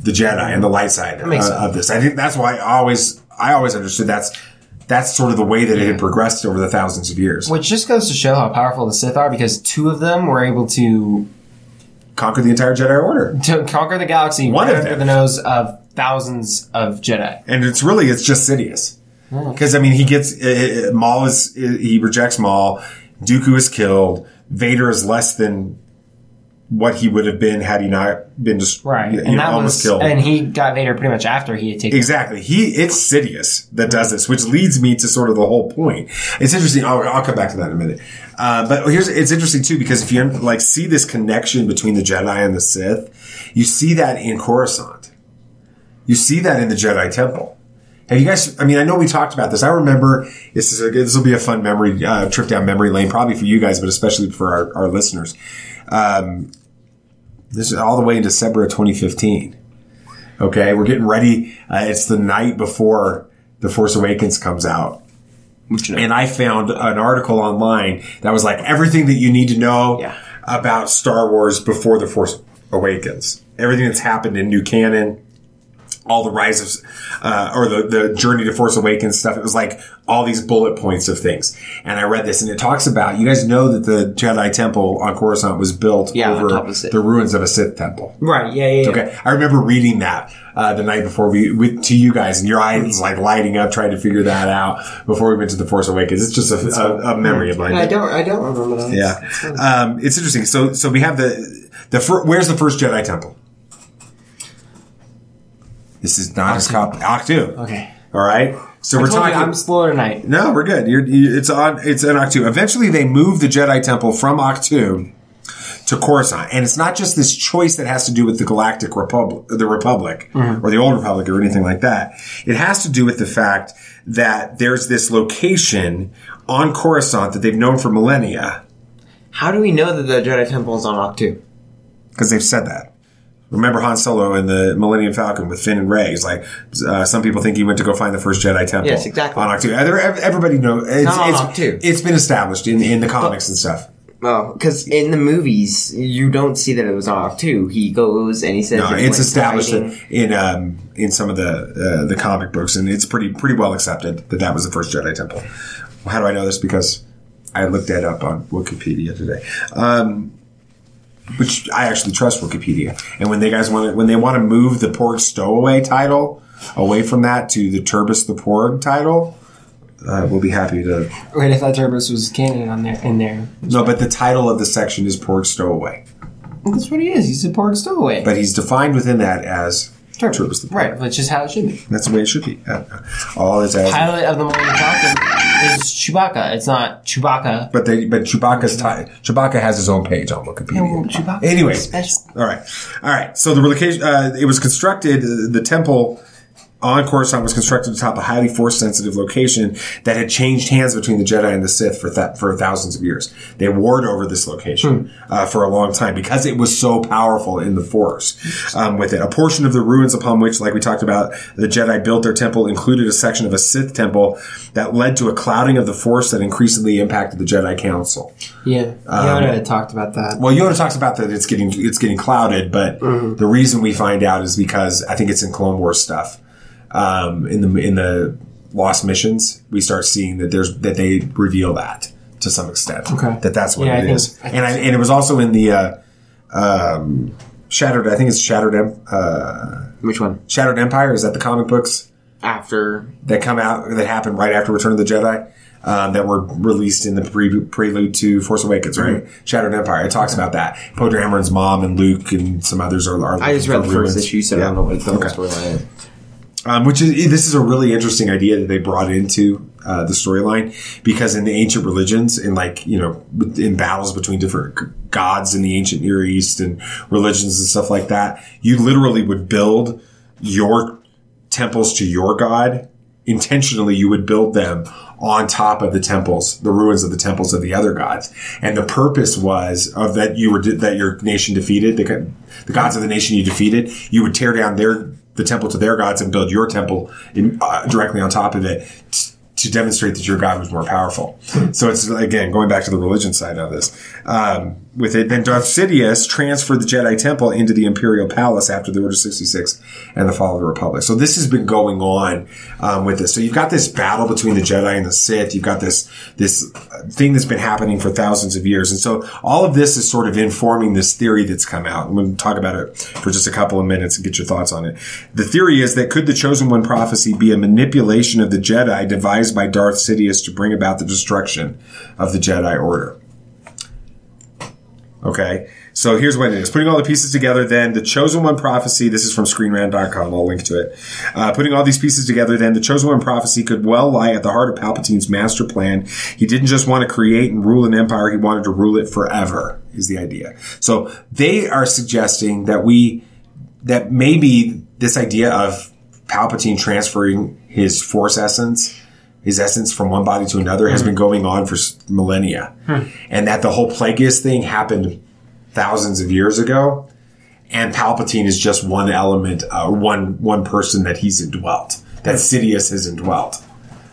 [SPEAKER 3] the Jedi and the light side uh, of this. I think that's why I always, I always understood that's, that's sort of the way that it had progressed over the thousands of years.
[SPEAKER 9] Which just goes to show how powerful the Sith are because two of them were able to
[SPEAKER 3] Conquer the entire Jedi Order.
[SPEAKER 9] to conquer the galaxy
[SPEAKER 3] One
[SPEAKER 9] right
[SPEAKER 3] of
[SPEAKER 9] under
[SPEAKER 3] them.
[SPEAKER 9] the nose of thousands of Jedi.
[SPEAKER 3] And it's really, it's just Sidious.
[SPEAKER 9] Oh.
[SPEAKER 3] Because I mean, he gets uh, Maul is he rejects Maul. Dooku is killed. Vader is less than what he would have been had he not been just
[SPEAKER 9] Right.
[SPEAKER 3] you
[SPEAKER 9] and
[SPEAKER 3] know,
[SPEAKER 9] that
[SPEAKER 3] almost
[SPEAKER 9] was
[SPEAKER 3] killed.
[SPEAKER 9] and he got Vader pretty much after he had taken
[SPEAKER 3] Exactly. He it's Sidious that does mm-hmm. this, which leads me to sort of the whole point. It's interesting. I'll, I'll come back to that in a minute. Uh, but here's it's interesting too because if you like see this connection between the Jedi and the Sith, you see that in Coruscant. You see that in the Jedi Temple. Have you guys? I mean, I know we talked about this. I remember this is a, this will be a fun memory uh, trip down memory lane, probably for you guys, but especially for our, our listeners. Um, this is all the way in December of 2015. Okay, we're getting ready. Uh, it's the night before The Force Awakens comes out. And I found an article online that was like everything that you need to know about Star Wars before The Force Awakens. Everything that's happened in new canon, all the rise of, uh, or the, the journey to Force Awakens stuff. It was like all these bullet points of things. And I read this and it talks about, you guys know that the Jedi Temple on Coruscant was built
[SPEAKER 1] Yeah,
[SPEAKER 3] over
[SPEAKER 1] the
[SPEAKER 3] the ruins of a Sith temple.
[SPEAKER 9] Right. Yeah. Yeah. yeah.
[SPEAKER 3] Okay. I remember reading that, uh, the night before we, with, to you guys and your eyes like lighting up trying to figure that out before we went to the Force Awakens. It's just a, a, a memory of mine.
[SPEAKER 9] I don't. I don't remember that.
[SPEAKER 3] Yeah. Um, it's interesting. So, so we have the, the, fir- where's the first Jedi temple? This is not as cop, Ahch-To.
[SPEAKER 9] Okay.
[SPEAKER 3] All right. So
[SPEAKER 9] I
[SPEAKER 3] we're
[SPEAKER 9] told you
[SPEAKER 3] talking.
[SPEAKER 9] I'm slower tonight.
[SPEAKER 3] No, we're good. You're, you, it's on. It's in Ahch-To. Eventually, they move the Jedi Temple from Ahch-To to Coruscant, and it's not just this choice that has to do with the Galactic Republic, the Republic,
[SPEAKER 9] Mhm.
[SPEAKER 3] or the Old Republic, or anything like that. It has to do with the fact that there's this location on Coruscant that they've known for millennia
[SPEAKER 1] How do we know that the Jedi Temple is on Ahch-To?
[SPEAKER 3] because they've said that. Remember Han Solo in the Millennium Falcon with Finn and Rey? It's like uh, some people think he went to go find the first Jedi Temple.
[SPEAKER 1] Yes, exactly.
[SPEAKER 3] On Ahch-To, everybody knows it's,
[SPEAKER 1] not on
[SPEAKER 3] it's,
[SPEAKER 1] Ahch-To.
[SPEAKER 3] it's been established in in the comics and stuff.
[SPEAKER 1] Well, because in the movies, you don't see that it was on Ahch-To. He goes and he says
[SPEAKER 3] No, it's established in in, um, in some of the uh, the comic books, and it's pretty pretty well accepted that that was the first Jedi Temple. How do I know this? Because I looked that up on Wikipedia today. Um, which I actually trust Wikipedia. And when they guys want to, when they want to move the Porg Stowaway title away from that to the Turbis the Porg title, uh, we'll be happy to.
[SPEAKER 9] Wait, I thought Turbis was canon on there. In there,
[SPEAKER 3] No, but the title of the section is Porg Stowaway,
[SPEAKER 9] that's what he is. He's a Porg stowaway.
[SPEAKER 3] but he's defined within that as Turbis the Porg.
[SPEAKER 9] Right, which is how it should be.
[SPEAKER 3] That's the way it should be. Uh, all is as.
[SPEAKER 9] Pilot of the Millennium Falcon is Chewbacca. It's not Chewbacca.
[SPEAKER 3] But they, but Chewbacca's ti Chewbacca has his own page on Wikipedia.
[SPEAKER 9] Yeah, well, Chewbacca
[SPEAKER 3] Anyways,
[SPEAKER 9] special.
[SPEAKER 3] all right, all right. So the relocation, uh, it was constructed. uh, The temple on Coruscant was constructed atop a highly force-sensitive location that had changed hands between the Jedi and the Sith for that for thousands of years. They warred over this location uh, for a long time because it was so powerful in the Force. Um, with it, a portion of the ruins upon which, like we talked about, the Jedi built their temple included a section of a Sith temple that led to a clouding of the Force that increasingly impacted the Jedi Council.
[SPEAKER 9] Yeah,
[SPEAKER 3] Um,
[SPEAKER 9] Yoda had talked about that.
[SPEAKER 3] Well, Yoda talks about that it's getting it's getting clouded, but
[SPEAKER 9] Mm-hmm.
[SPEAKER 3] the reason we find out is because I think it's in Clone Wars stuff. Um, in the in the Lost missions, we start seeing that there's that they reveal that to some extent.
[SPEAKER 9] Okay.
[SPEAKER 3] that that's what
[SPEAKER 9] Yeah, I
[SPEAKER 3] it
[SPEAKER 9] think-
[SPEAKER 3] is,
[SPEAKER 9] I think
[SPEAKER 3] and I, and it was also in the uh, um, Shattered. I think it's Shattered. Em- Uh,
[SPEAKER 1] Which one?
[SPEAKER 3] Shattered Empire is that the comic books
[SPEAKER 1] After
[SPEAKER 3] that come out that happened right after Return of the Jedi. Um, that were released in the pre- prelude to Force Awakens, right?
[SPEAKER 1] Mm-hmm.
[SPEAKER 3] Shattered Empire. It talks about that. Poe Dameron's mom and Luke and some others are. are
[SPEAKER 1] I just read the first issue, so I don't know what the
[SPEAKER 3] Okay.
[SPEAKER 1] storyline is.
[SPEAKER 3] Um, which is this is a really interesting idea that they brought into uh, the storyline because in the ancient religions, in like you know, in battles between different gods in the ancient Near East and religions and stuff like that, you literally would build your temples to your god intentionally you would build them on top of the temples, the ruins of the temples of the other gods. And the purpose was of that you were, that your nation defeated, the, the gods of the nation you defeated, you would tear down their, the temple to their gods and build your temple in, uh, directly on top of it t- to demonstrate that your God was more powerful. so it's again going back to the religion side of this. Um, with it, then Darth Sidious transferred the Jedi Temple into the Imperial Palace after the Order 66 and the fall of the Republic. So this has been going on um, with this. So you've got this battle between the Jedi and the Sith. You've got this this thing that's been happening for thousands of years, and so all of this is sort of informing this theory that's come out. I'm going to talk about it for just a couple of minutes and get your thoughts on it. The theory is that could the Chosen One prophecy be a manipulation of the Jedi devised by Darth Sidious to bring about the destruction of the Jedi Order? Okay. So here's what it is. Putting all the pieces together, then the chosen one prophecy, this is from screenrant.com. I'll link to it. Uh, putting all these pieces together, then the chosen one prophecy could well lie at the heart of Palpatine's master plan. He didn't just want to create and rule an empire. He wanted to rule it forever is the idea. So they are suggesting that we, that maybe this idea of Palpatine transferring his force essence his essence from one body to another has been going on for millennia.
[SPEAKER 9] Hmm.
[SPEAKER 3] And that the whole Plagueis thing happened thousands of years ago. And Palpatine is just one element, uh, one, one person that he's indwelt, that Sidious has indwelt,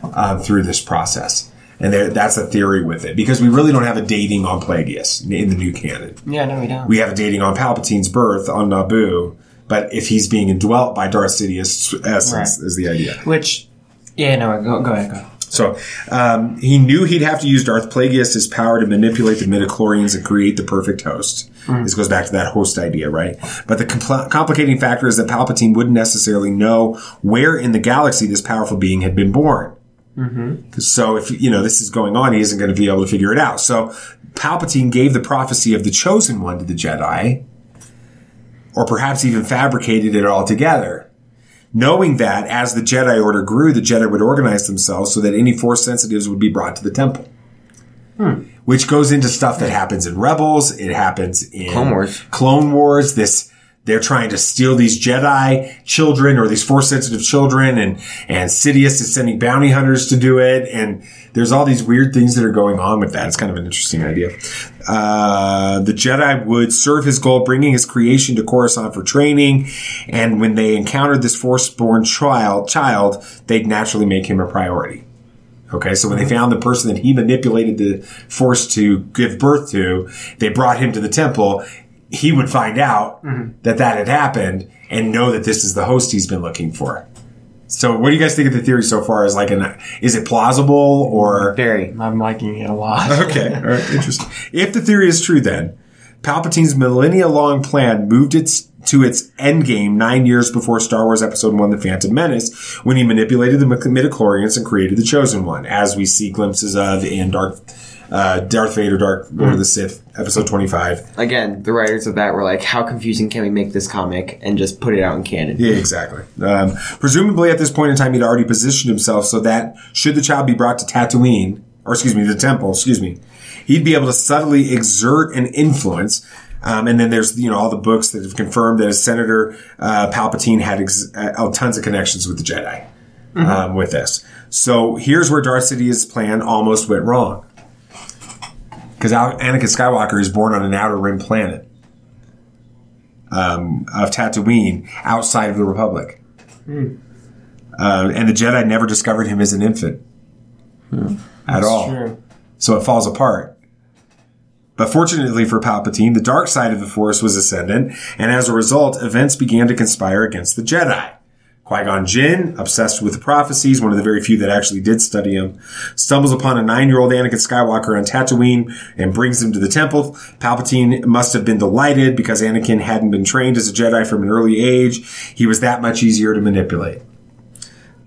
[SPEAKER 3] uh, through this process. And there, that's a theory with it because we really don't have a dating on Plagueis in the new canon.
[SPEAKER 9] Yeah, no, we don't.
[SPEAKER 3] We have a dating on Palpatine's birth on Naboo, but if he's being indwelt by Darth Sidious essence
[SPEAKER 9] Right.
[SPEAKER 3] is the idea.
[SPEAKER 9] Which, yeah, no, go, go ahead, go. ahead.
[SPEAKER 3] So um, he knew he'd have to use Darth Plagueis' power to manipulate the midi-chlorians and create the perfect host.
[SPEAKER 9] Mhm.
[SPEAKER 3] This goes back to that host idea, right? But the compl- complicating factor is that Palpatine wouldn't necessarily know where in the galaxy this powerful being had been born.
[SPEAKER 9] Mm-hmm.
[SPEAKER 3] So if you know this is going on, he isn't going to be able to figure it out. So Palpatine gave the prophecy of the chosen one to the Jedi, or perhaps even fabricated it all together. Knowing that as the Jedi Order grew, the Jedi would organize themselves so that any Force sensitives would be brought to the temple.
[SPEAKER 9] Hmm.
[SPEAKER 3] Which goes into stuff that happens in Rebels. It happens in
[SPEAKER 1] Clone Wars.
[SPEAKER 3] Clone Wars. This they're trying to steal these Jedi children or these Force sensitive children, and and Sidious is sending bounty hunters to do it. And there's all these weird things that are going on with that. It's kind of an interesting idea. Uh, the Jedi would serve his goal, bringing his creation to Coruscant for training. And when they encountered this Force-born child, child, they'd naturally make him a priority. Okay, so when they found the person that he manipulated the Force to give birth to, they brought him to the temple. He would find out mm-hmm. that that had happened and know that this is the host he's been looking for. So, what do you guys think of the theory so far? Is like an is it plausible or
[SPEAKER 1] very?
[SPEAKER 9] I'm liking it a lot.
[SPEAKER 3] Okay, all right, interesting. If the theory is true, then Palpatine's millennia-long plan moved its to its endgame nine years before Star Wars Episode One: The Phantom Menace, when he manipulated the midi-chlorians and created the Chosen One, as we see glimpses of in Darth uh, Darth Vader, Dark Lord of the Sith, Episode Twenty-five.
[SPEAKER 1] Again, the writers of that were like, "How confusing can we make this comic and just put it out in canon?"
[SPEAKER 3] Yeah, exactly. Um, presumably, at this point in time, he'd already positioned himself so that should the child be brought to Tatooine, or excuse me, the temple, excuse me, he'd be able to subtly exert an influence. Um, and then there's you know all the books that have confirmed that as Senator uh, Palpatine had ex- uh, tons of connections with the Jedi um, with this. So here's where Darth Sidious's plan almost went wrong. Because Anakin Skywalker is born on an outer rim planet um, of Tatooine outside of the Republic.
[SPEAKER 9] Hmm.
[SPEAKER 3] Uh, and the Jedi never discovered him as an infant at all.
[SPEAKER 9] true.
[SPEAKER 3] So it falls apart. But fortunately for Palpatine, the dark side of the Force was ascendant, and as a result, events began to conspire against the Jedi. Qui-Gon Jinn, obsessed with the prophecies, one of the very few that actually did study him, stumbles upon a nine-year-old Anakin Skywalker on Tatooine and brings him to the temple. Palpatine must have been delighted because Anakin hadn't been trained as a Jedi from an early age. He was that much easier to manipulate.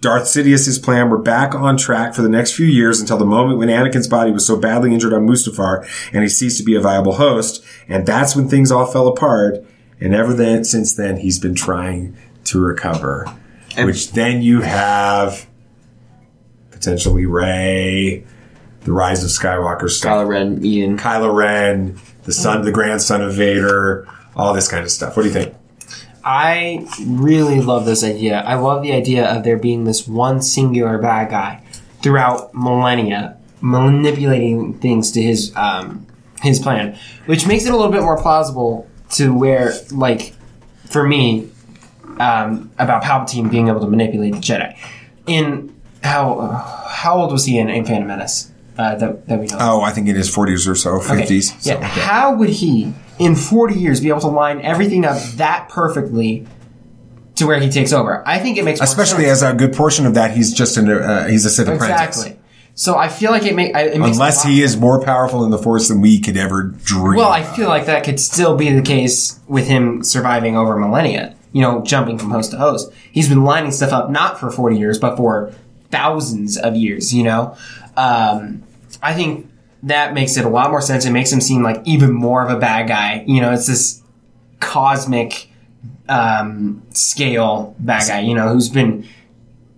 [SPEAKER 3] Darth Sidious's plan were back on track for the next few years until the moment when Anakin's body was so badly injured on Mustafar and he ceased to be a viable host. And that's when things all fell apart. And ever then, since then, he's been trying to recover. Which then you have potentially Rey, the rise of Skywalker stuff.
[SPEAKER 1] Kylo Ren, Ian.
[SPEAKER 3] Kylo Ren, the son, the grandson of Vader, all this kind of stuff. What do you think?
[SPEAKER 9] I really love this idea. I love the idea of there being this one singular bad guy throughout millennia, manipulating things to his um, his plan, which makes it a little bit more plausible to where, like, for me, um, about Palpatine being able to manipulate the Jedi. In how how old was he in, in Phantom Menace? Uh, that, that we know.
[SPEAKER 3] Oh, I think in his 40s or so, 50s.
[SPEAKER 9] Okay. Yeah.
[SPEAKER 3] like.
[SPEAKER 9] How would he, in 40 years, be able to line everything up that perfectly to where he takes over? I think it makes more
[SPEAKER 3] Especially
[SPEAKER 9] sense.
[SPEAKER 3] as a good portion of that, he's just an, uh, he's a Sith apprentice.
[SPEAKER 9] exactly. So I feel like it, I- it makes
[SPEAKER 3] Unless he is more powerful in the Force than we could ever dream.
[SPEAKER 9] Well, I feel like that could still be the case with him surviving over millennia. You know, jumping from host to host. He's been lining stuff up not for 40 years, but for thousands of years, you know? Um, I think that makes it a lot more sense. It makes him seem like even more of a bad guy. You know, it's this cosmic um, scale bad guy, you know, who's been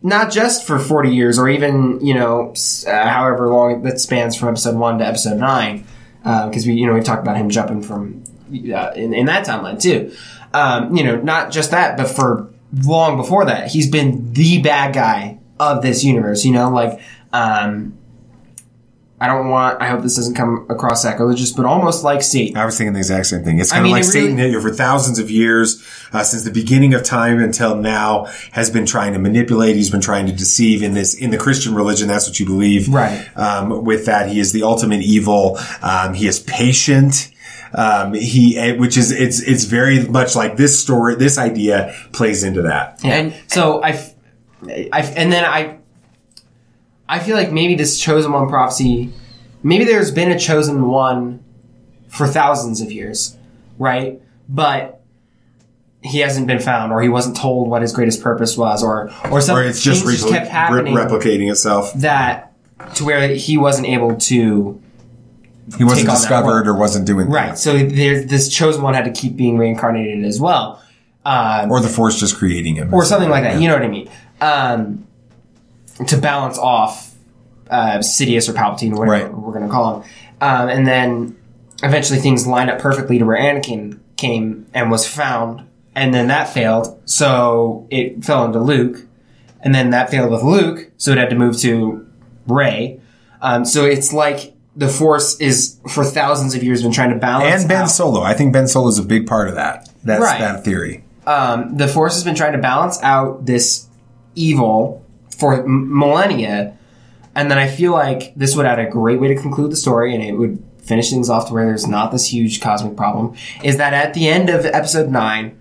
[SPEAKER 9] not just for 40 years or even, you know, uh, however long that spans from episode 1 to episode 9. Because we, you know, we talked about him jumping from uh, in, in that timeline too. Um, you know, not just that, but for long before that, he's been the bad guy of this universe. You know, like um, I don't want. I hope this doesn't come across sacrilegious, but almost like Satan.
[SPEAKER 3] I was thinking the exact same thing. It's
[SPEAKER 9] I
[SPEAKER 3] kind of like
[SPEAKER 9] really-
[SPEAKER 3] Satan for thousands of years, uh, since the beginning of time until now, has been trying to manipulate. He's been trying to deceive in this in the Christian religion. That's what you believe,
[SPEAKER 9] Right.
[SPEAKER 3] Um, with that, he is the ultimate evil. Um, he is patient. Um, he, eh, which is it's it's very much like this story. This idea plays into that.
[SPEAKER 9] And so I, f- I f- and then I, I feel like maybe this chosen one prophecy, maybe there's been a chosen one for thousands of years, right? But he hasn't been found, or he wasn't told what his greatest purpose was, or or
[SPEAKER 3] Or
[SPEAKER 9] something.
[SPEAKER 3] it's just,
[SPEAKER 9] things
[SPEAKER 3] repli-
[SPEAKER 9] kept happening
[SPEAKER 3] re- replicating itself.
[SPEAKER 9] that to where he wasn't able to.
[SPEAKER 3] He wasn't discovered or wasn't doing that.
[SPEAKER 9] Right. So there, this chosen one had to keep being reincarnated as well. Um,
[SPEAKER 3] or the Force just creating him,
[SPEAKER 9] or something like that. You know what I mean? Um, to balance off uh, Sidious or Palpatine, or whatever we're going to call him, um, and then eventually things lined up perfectly to where Anakin came and was found, and then that failed, so it fell into Luke, and then that failed with Luke, so it had to move to Rey. Um, so it's like the Force is for thousands of years been trying to balance
[SPEAKER 3] and Ben
[SPEAKER 9] out-
[SPEAKER 3] Solo. I think Ben Solo is a big part of that. That's
[SPEAKER 9] Right.
[SPEAKER 3] that theory.
[SPEAKER 9] um, the Force has been trying to balance out this evil for m- millennia, and then I feel like this would add a great way to conclude the story, and it would finish things off to where there's not this huge cosmic problem. Is that at the end of Episode Nine,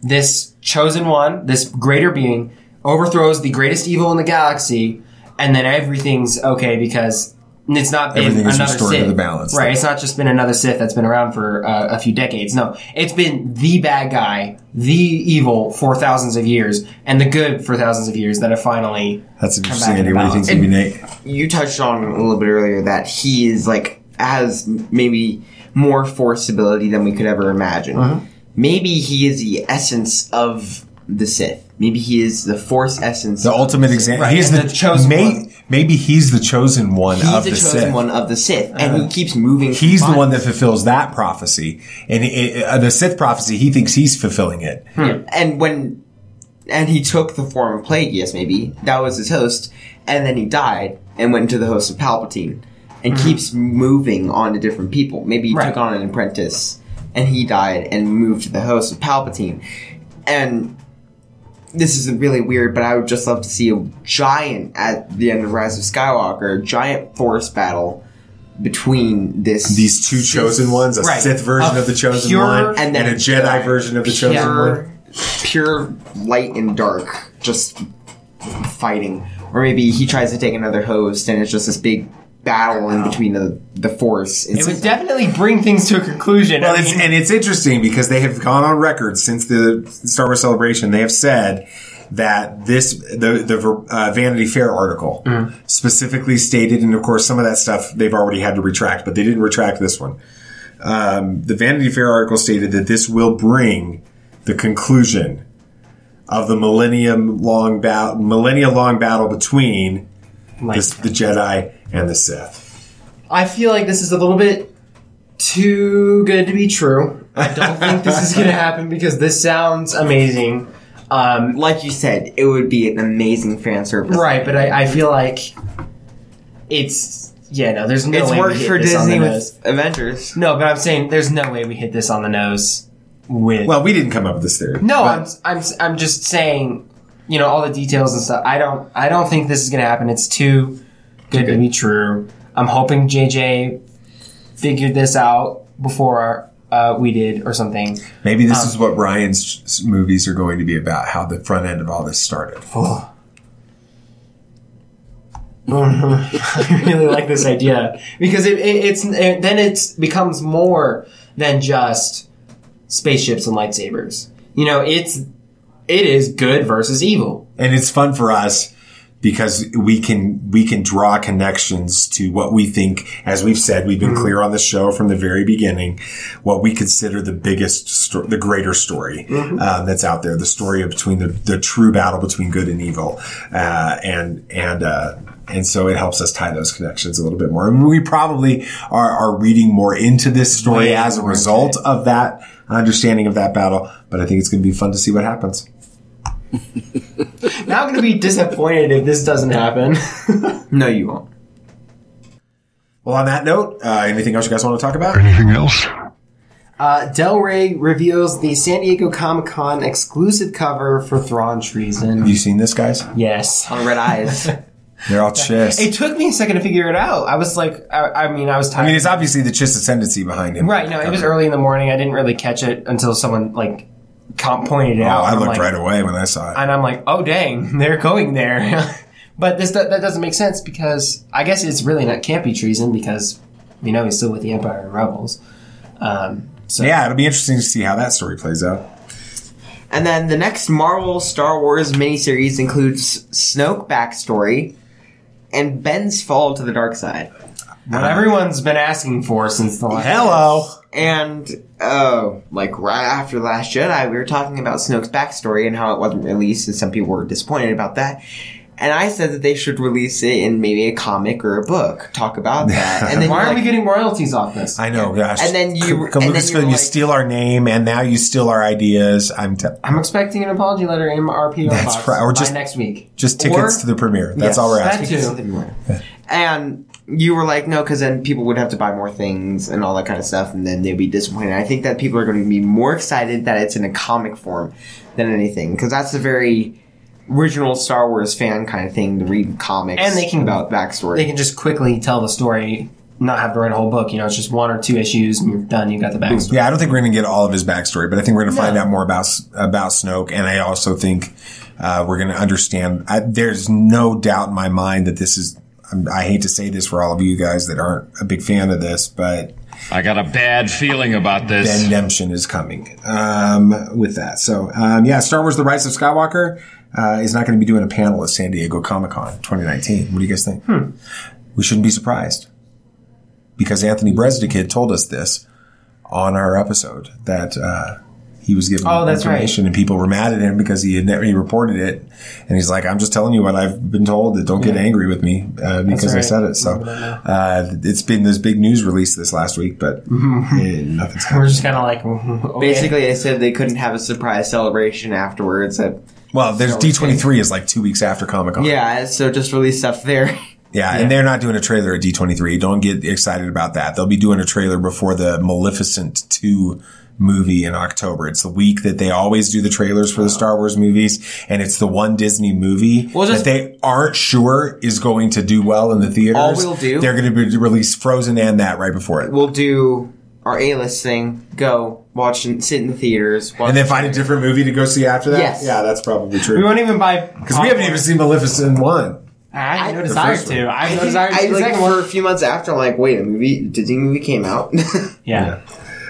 [SPEAKER 9] this chosen one, this greater being, overthrows the greatest evil in the galaxy, and then everything's okay because. It's not been
[SPEAKER 3] Everything is
[SPEAKER 9] another
[SPEAKER 3] restored to
[SPEAKER 9] Sith.
[SPEAKER 3] the balance.
[SPEAKER 9] right? It's not just been another Sith that's been around for uh, a few decades. No, it's been the bad guy, the evil for thousands of years, and the good for thousands of years that have finally.
[SPEAKER 3] That's
[SPEAKER 9] come
[SPEAKER 3] interesting.
[SPEAKER 9] back
[SPEAKER 3] Andy,
[SPEAKER 9] into
[SPEAKER 3] what do you think,
[SPEAKER 9] balance.
[SPEAKER 3] Nate?
[SPEAKER 1] you touched on a little bit earlier that he is like has maybe more force ability than we could ever imagine.
[SPEAKER 3] Uh-huh.
[SPEAKER 1] Maybe he is the essence of the Sith. Maybe he is the force essence.
[SPEAKER 3] The ultimate example.
[SPEAKER 1] Right,
[SPEAKER 3] He's
[SPEAKER 1] and
[SPEAKER 3] the,
[SPEAKER 1] chosen
[SPEAKER 3] may,
[SPEAKER 1] one.
[SPEAKER 3] Maybe he's the chosen one
[SPEAKER 1] He's
[SPEAKER 3] of
[SPEAKER 1] the
[SPEAKER 3] the
[SPEAKER 1] chosen
[SPEAKER 3] Sith.
[SPEAKER 1] one of the Sith, and he uh-huh. keeps moving.
[SPEAKER 3] He's the one that fulfills that prophecy, and it, uh, the Sith prophecy. He thinks he's fulfilling it.
[SPEAKER 1] Yeah. And when and he took the form of Plagueis, maybe that was his host, and then he died and went into the host of Palpatine, and mm-hmm. keeps moving on to different people. Maybe he took on an apprentice, and he died and moved to the host of Palpatine, and. This is really weird, but I would just love to see a giant at the end of Rise of Skywalker, a giant force battle between this
[SPEAKER 3] These two chosen ones, a
[SPEAKER 1] Right.
[SPEAKER 3] Sith version
[SPEAKER 1] A
[SPEAKER 3] of the chosen
[SPEAKER 1] pure-
[SPEAKER 3] one,
[SPEAKER 1] and
[SPEAKER 3] and,
[SPEAKER 1] then
[SPEAKER 3] a Jedi version of the chosen one.
[SPEAKER 1] pure light and dark, just fighting. Or maybe he tries to take another host, and it's just this big battle in between the the force.
[SPEAKER 9] It would definitely bring things to a conclusion.
[SPEAKER 3] Well,
[SPEAKER 9] I
[SPEAKER 3] it's, and it's interesting because they have gone on record since the Star Wars Celebration. They have said that this the the uh, Vanity Fair article
[SPEAKER 9] Mm-hmm.
[SPEAKER 3] specifically stated, and of course some of that stuff they've already had to retract, but they didn't retract this one. Um, the Vanity Fair article stated that this will bring the conclusion of the millennium long battle, millennia long battle between the, the Jedi and the Sith.
[SPEAKER 9] I feel like this is a little bit too good to be true. I don't think this is gonna happen because this sounds amazing. Um,
[SPEAKER 1] like you said, it would be an amazing fan service.
[SPEAKER 9] Right, but I, I feel like it's yeah no. There's no
[SPEAKER 1] It's
[SPEAKER 9] way we
[SPEAKER 1] worked
[SPEAKER 9] hit
[SPEAKER 1] for
[SPEAKER 9] this on
[SPEAKER 1] Disney
[SPEAKER 9] the
[SPEAKER 1] with. Avengers.
[SPEAKER 9] No, but I'm saying there's no way we hit this on the nose with.
[SPEAKER 3] Well, we didn't come up with this theory.
[SPEAKER 9] no,
[SPEAKER 3] but-
[SPEAKER 9] I'm I'm I'm just saying, you know, all the details and stuff. I don't I don't think this is gonna happen. It's too good to be true. I'm hoping JJ figured this out before uh, we did or something.
[SPEAKER 3] Maybe this
[SPEAKER 9] Um,
[SPEAKER 3] is what Rian's movies are going to be about. How the front end of all this started.
[SPEAKER 9] I really like this idea because it, it, it's it, then it becomes more than just spaceships and lightsabers. You know, it's it is good versus evil.
[SPEAKER 3] and it's fun for us because we can we can draw connections to what we think as we've said we've been clear on the show from the very beginning what we consider the biggest sto- the greater story uh, that's out there the story of between the, the true battle between good and evil uh, and and uh, and so it helps us tie those connections a little bit more. And we probably are, are reading more into this story as a result of that understanding of that battle. But I think it's going to be fun to see what happens.
[SPEAKER 9] Now I'm going to be disappointed if this doesn't happen.
[SPEAKER 1] No, you won't.
[SPEAKER 3] Well, on that note, uh, anything else you guys want to talk about?
[SPEAKER 10] Anything else?
[SPEAKER 9] Uh, Del Rey reveals the San Diego Comic Con exclusive cover for Thrawn Treason.
[SPEAKER 3] Have you seen this, guys?
[SPEAKER 9] Yes.
[SPEAKER 1] On red eyes.
[SPEAKER 3] They're all chiss.
[SPEAKER 9] It took me a second to figure it out. I was like, I, I mean, I was tired.
[SPEAKER 3] I mean, it's obviously the chiss ascendancy behind him.
[SPEAKER 9] Right, no, it was early in the morning. I didn't really catch it until someone like com- pointed it
[SPEAKER 3] Oh,
[SPEAKER 9] out.
[SPEAKER 3] I
[SPEAKER 9] I'm
[SPEAKER 3] looked
[SPEAKER 9] like-
[SPEAKER 3] right away when I saw it.
[SPEAKER 9] and I'm like, oh dang, they're going there. but this that doesn't make sense because I guess it's really not can't be treason because you know he's still with the Empire and Rebels. Um, so
[SPEAKER 3] yeah, it'll be interesting to see how that story plays out.
[SPEAKER 1] And then the next Marvel Star Wars miniseries includes Snoke backstory and Ben's fall to the dark side.
[SPEAKER 9] What everyone's been asking for since the last.
[SPEAKER 3] Hello.
[SPEAKER 1] And uh, like right after Last Jedi, we were talking about Snoke's backstory and how it wasn't released, and some people were disappointed about that. And I said that they should release it in maybe a comic or a book, talk about that. And then
[SPEAKER 9] Why
[SPEAKER 1] you're
[SPEAKER 9] are we getting royalties off this?
[SPEAKER 3] I know, gosh.
[SPEAKER 1] And then you-
[SPEAKER 3] come
[SPEAKER 1] and then
[SPEAKER 3] Lucasfilm,
[SPEAKER 1] you're
[SPEAKER 3] you
[SPEAKER 1] like-
[SPEAKER 3] steal our name, and now you steal our ideas. I'm te-
[SPEAKER 9] I'm expecting an apology letter in our PO
[SPEAKER 3] That's
[SPEAKER 9] box
[SPEAKER 3] right, or
[SPEAKER 9] by
[SPEAKER 3] just-
[SPEAKER 9] next week.
[SPEAKER 3] just tickets
[SPEAKER 1] Or-
[SPEAKER 3] to the premiere. That's
[SPEAKER 1] Yes.
[SPEAKER 3] all we're
[SPEAKER 9] That
[SPEAKER 3] asking.
[SPEAKER 9] too.
[SPEAKER 1] And you were like, no, because then people would have to buy more things and all that kind of stuff, and then they'd be disappointed. I think that people are going to be more excited that it's in a comic form than anything, because that's a very original Star Wars fan kind of thing to read comics
[SPEAKER 9] And they can-
[SPEAKER 1] about backstory.
[SPEAKER 9] They can just quickly tell the story, not have to write a whole book. You know, it's just one or two issues, and you're done. You got the backstory.
[SPEAKER 3] Yeah, I don't think we're going to get all of his backstory, but I think we're going to find out more about about Snoke, and I also think uh, we're going to understand. I, there's no doubt in my mind that this is. I'm- hate to say this for all of you guys that aren't a big fan of this, but
[SPEAKER 10] I got a bad feeling about this.
[SPEAKER 3] Bendemption is coming um, with that. So, um, yeah, Star Wars: The Rise of Skywalker uh, is not going to be doing a panel at San Diego Comic Con 2019. What do you guys think? We shouldn't be surprised because Anthony Breznican told us this on our episode that uh, he was given
[SPEAKER 9] Oh, that's right.
[SPEAKER 3] information and people were mad at him because he had never he reported it and he's like, I'm just telling you what I've been told. That don't get
[SPEAKER 9] Yeah.
[SPEAKER 3] angry with me uh, because I said it. So uh, it's been this big news release this last week, but eh, nothing's
[SPEAKER 9] We're just kind of like, okay.
[SPEAKER 1] Basically, they said they couldn't have a surprise celebration afterwards. At,
[SPEAKER 3] Well, there's D23 is like two weeks after Comic Con.
[SPEAKER 1] yeah, so just release stuff there.
[SPEAKER 3] Yeah, and they're not doing a trailer at D23. Don't get excited about that. They'll be doing a trailer before the Maleficent 2 movie in October. It's the week that they always do the trailers for the Star Wars movies, and it's the one Disney movie
[SPEAKER 1] Well,
[SPEAKER 3] that they aren't sure is going to do well in the theaters.
[SPEAKER 1] All we'll do-
[SPEAKER 3] They're going to be release Frozen and that right before it.
[SPEAKER 1] We'll do our A list thing, go, watch, and sit in the theaters. Watch
[SPEAKER 3] And then find a different movie to go see after that?
[SPEAKER 1] Yes.
[SPEAKER 3] Yeah, that's probably true.
[SPEAKER 9] we won't even buy
[SPEAKER 3] Because we haven't even seen Maleficent 1.
[SPEAKER 9] I have no
[SPEAKER 3] the
[SPEAKER 9] desire
[SPEAKER 3] first one.
[SPEAKER 9] to. I have no
[SPEAKER 1] I,
[SPEAKER 9] desire to.
[SPEAKER 1] I
[SPEAKER 9] see the
[SPEAKER 1] like for a few months after, I'm like, wait, a movie, Disney movie came out.
[SPEAKER 9] Yeah.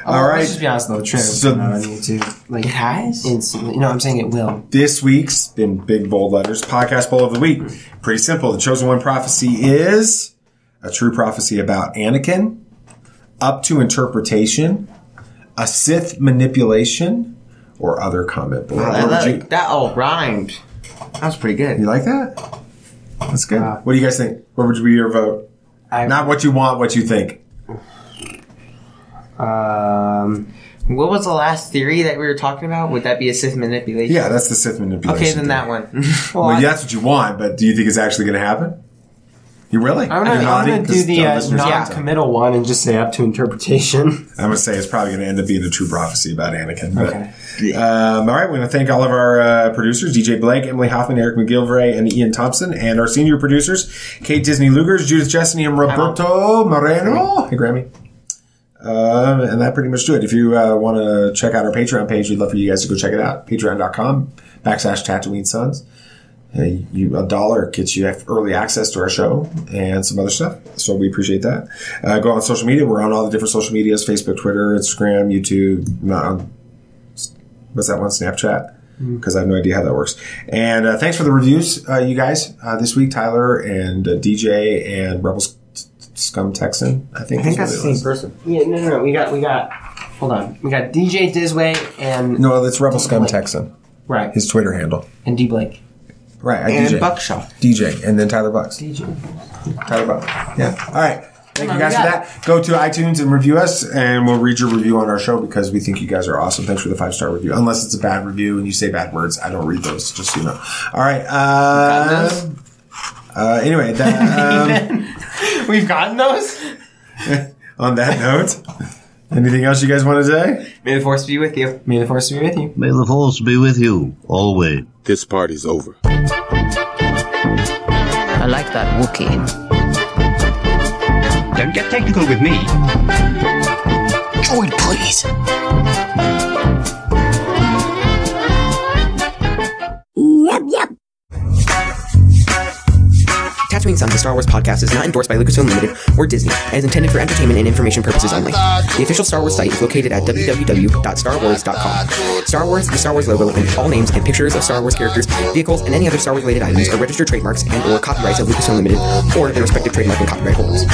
[SPEAKER 3] All
[SPEAKER 9] Oh,
[SPEAKER 3] right.
[SPEAKER 9] Let's just be honest though. The
[SPEAKER 3] So-
[SPEAKER 9] out on YouTube. Like
[SPEAKER 1] it has.
[SPEAKER 9] instantly. You know, I'm saying it will.
[SPEAKER 3] This week's been big bold letters podcast poll of the week. Pretty simple. The chosen one prophecy is a true prophecy about Anakin, up to interpretation, a Sith manipulation, or other comment.
[SPEAKER 1] Oh,
[SPEAKER 3] would
[SPEAKER 1] like-
[SPEAKER 3] you,
[SPEAKER 1] that all rhymed. That was pretty good.
[SPEAKER 3] you like that? That's good.
[SPEAKER 9] Wow.
[SPEAKER 3] What do you guys think? What would be your vote?
[SPEAKER 9] I,
[SPEAKER 3] Not what you want, what you think.
[SPEAKER 9] Um,
[SPEAKER 1] What was the last theory that we were talking about? Would that be a Sith manipulation?
[SPEAKER 3] Yeah, that's the Sith manipulation.
[SPEAKER 1] Okay, then that one.
[SPEAKER 3] Well, yeah, that's what you want, but do you think it's actually going to happen? You really?
[SPEAKER 9] I'm gonna,
[SPEAKER 3] You're
[SPEAKER 9] I'm gonna do
[SPEAKER 3] 'Cause
[SPEAKER 9] the uh,
[SPEAKER 3] listeners can't tell.
[SPEAKER 9] non-committal one and just say up to interpretation.
[SPEAKER 3] I'm gonna say it's probably gonna end up being a true prophecy about Anakin. But, um, all right, we're gonna thank all of our uh, producers: DJ Blake, Emily Hoffman, Eric McGilvray, and Ian Thompson, and our senior producers: Kate Disney Lugers, Judith Chesney, and Roberto Moreno. Hey, Grammy. Um, and that pretty much do it. If you uh, want to check out our Patreon page, we'd love for you guys to go check it out. Patreon.com backslash Tatooine Sons. Uh, you, a dollar gets you early access to our show and some other stuff. So we appreciate that. Uh, go on social media. We're on all the different social medias: Facebook, Twitter, Instagram, YouTube. Not on, what's that one? Snapchat. Because I have no idea how that works. And uh, thanks for the reviews, uh, you guys, uh, this week. Tyler and uh, DJ and Rebels Scum Texan. I think.
[SPEAKER 9] I think that's the same person. Yeah, no, no, no. We got, we got. Hold on. We got DJ Disway and
[SPEAKER 3] No, it's Rebel Scum
[SPEAKER 9] Blake.
[SPEAKER 3] Texan.
[SPEAKER 9] Right.
[SPEAKER 3] His Twitter handle.
[SPEAKER 9] and D Blake.
[SPEAKER 3] Right. I
[SPEAKER 1] And
[SPEAKER 3] DJ.
[SPEAKER 1] Buckshot.
[SPEAKER 3] DJ, and then Tyler Bucks.
[SPEAKER 9] DJ.
[SPEAKER 3] Tyler Bucks. Yeah. All right. Thank you guys for that. Go to iTunes and review us, and we'll read your review on our show because we think you guys are awesome. Thanks for the five star review. Unless it's a bad review and you say bad words, I don't read those. Just so you know. All right. Uh, uh, anyway, that, um,
[SPEAKER 9] We've gotten those.
[SPEAKER 3] on that note, anything else you guys want to say?
[SPEAKER 1] May the force be with you.
[SPEAKER 9] May the force be with you.
[SPEAKER 14] May the force be with you always.
[SPEAKER 7] This party's over.
[SPEAKER 13] I like that Wookiee.
[SPEAKER 15] Don't get technical with me.
[SPEAKER 13] Droid, please.
[SPEAKER 1] Tatooine Sons, a Star Wars podcast, is not endorsed by Lucasfilm Limited or Disney and is intended for entertainment and information purposes only. The official Star Wars site is located at www.starwars.com. Star Wars, the Star Wars logo, and all names and pictures of Star Wars characters, vehicles, and any other Star Wars related items are registered trademarks and or copyrights of Lucasfilm Limited or their respective trademark and copyright holders.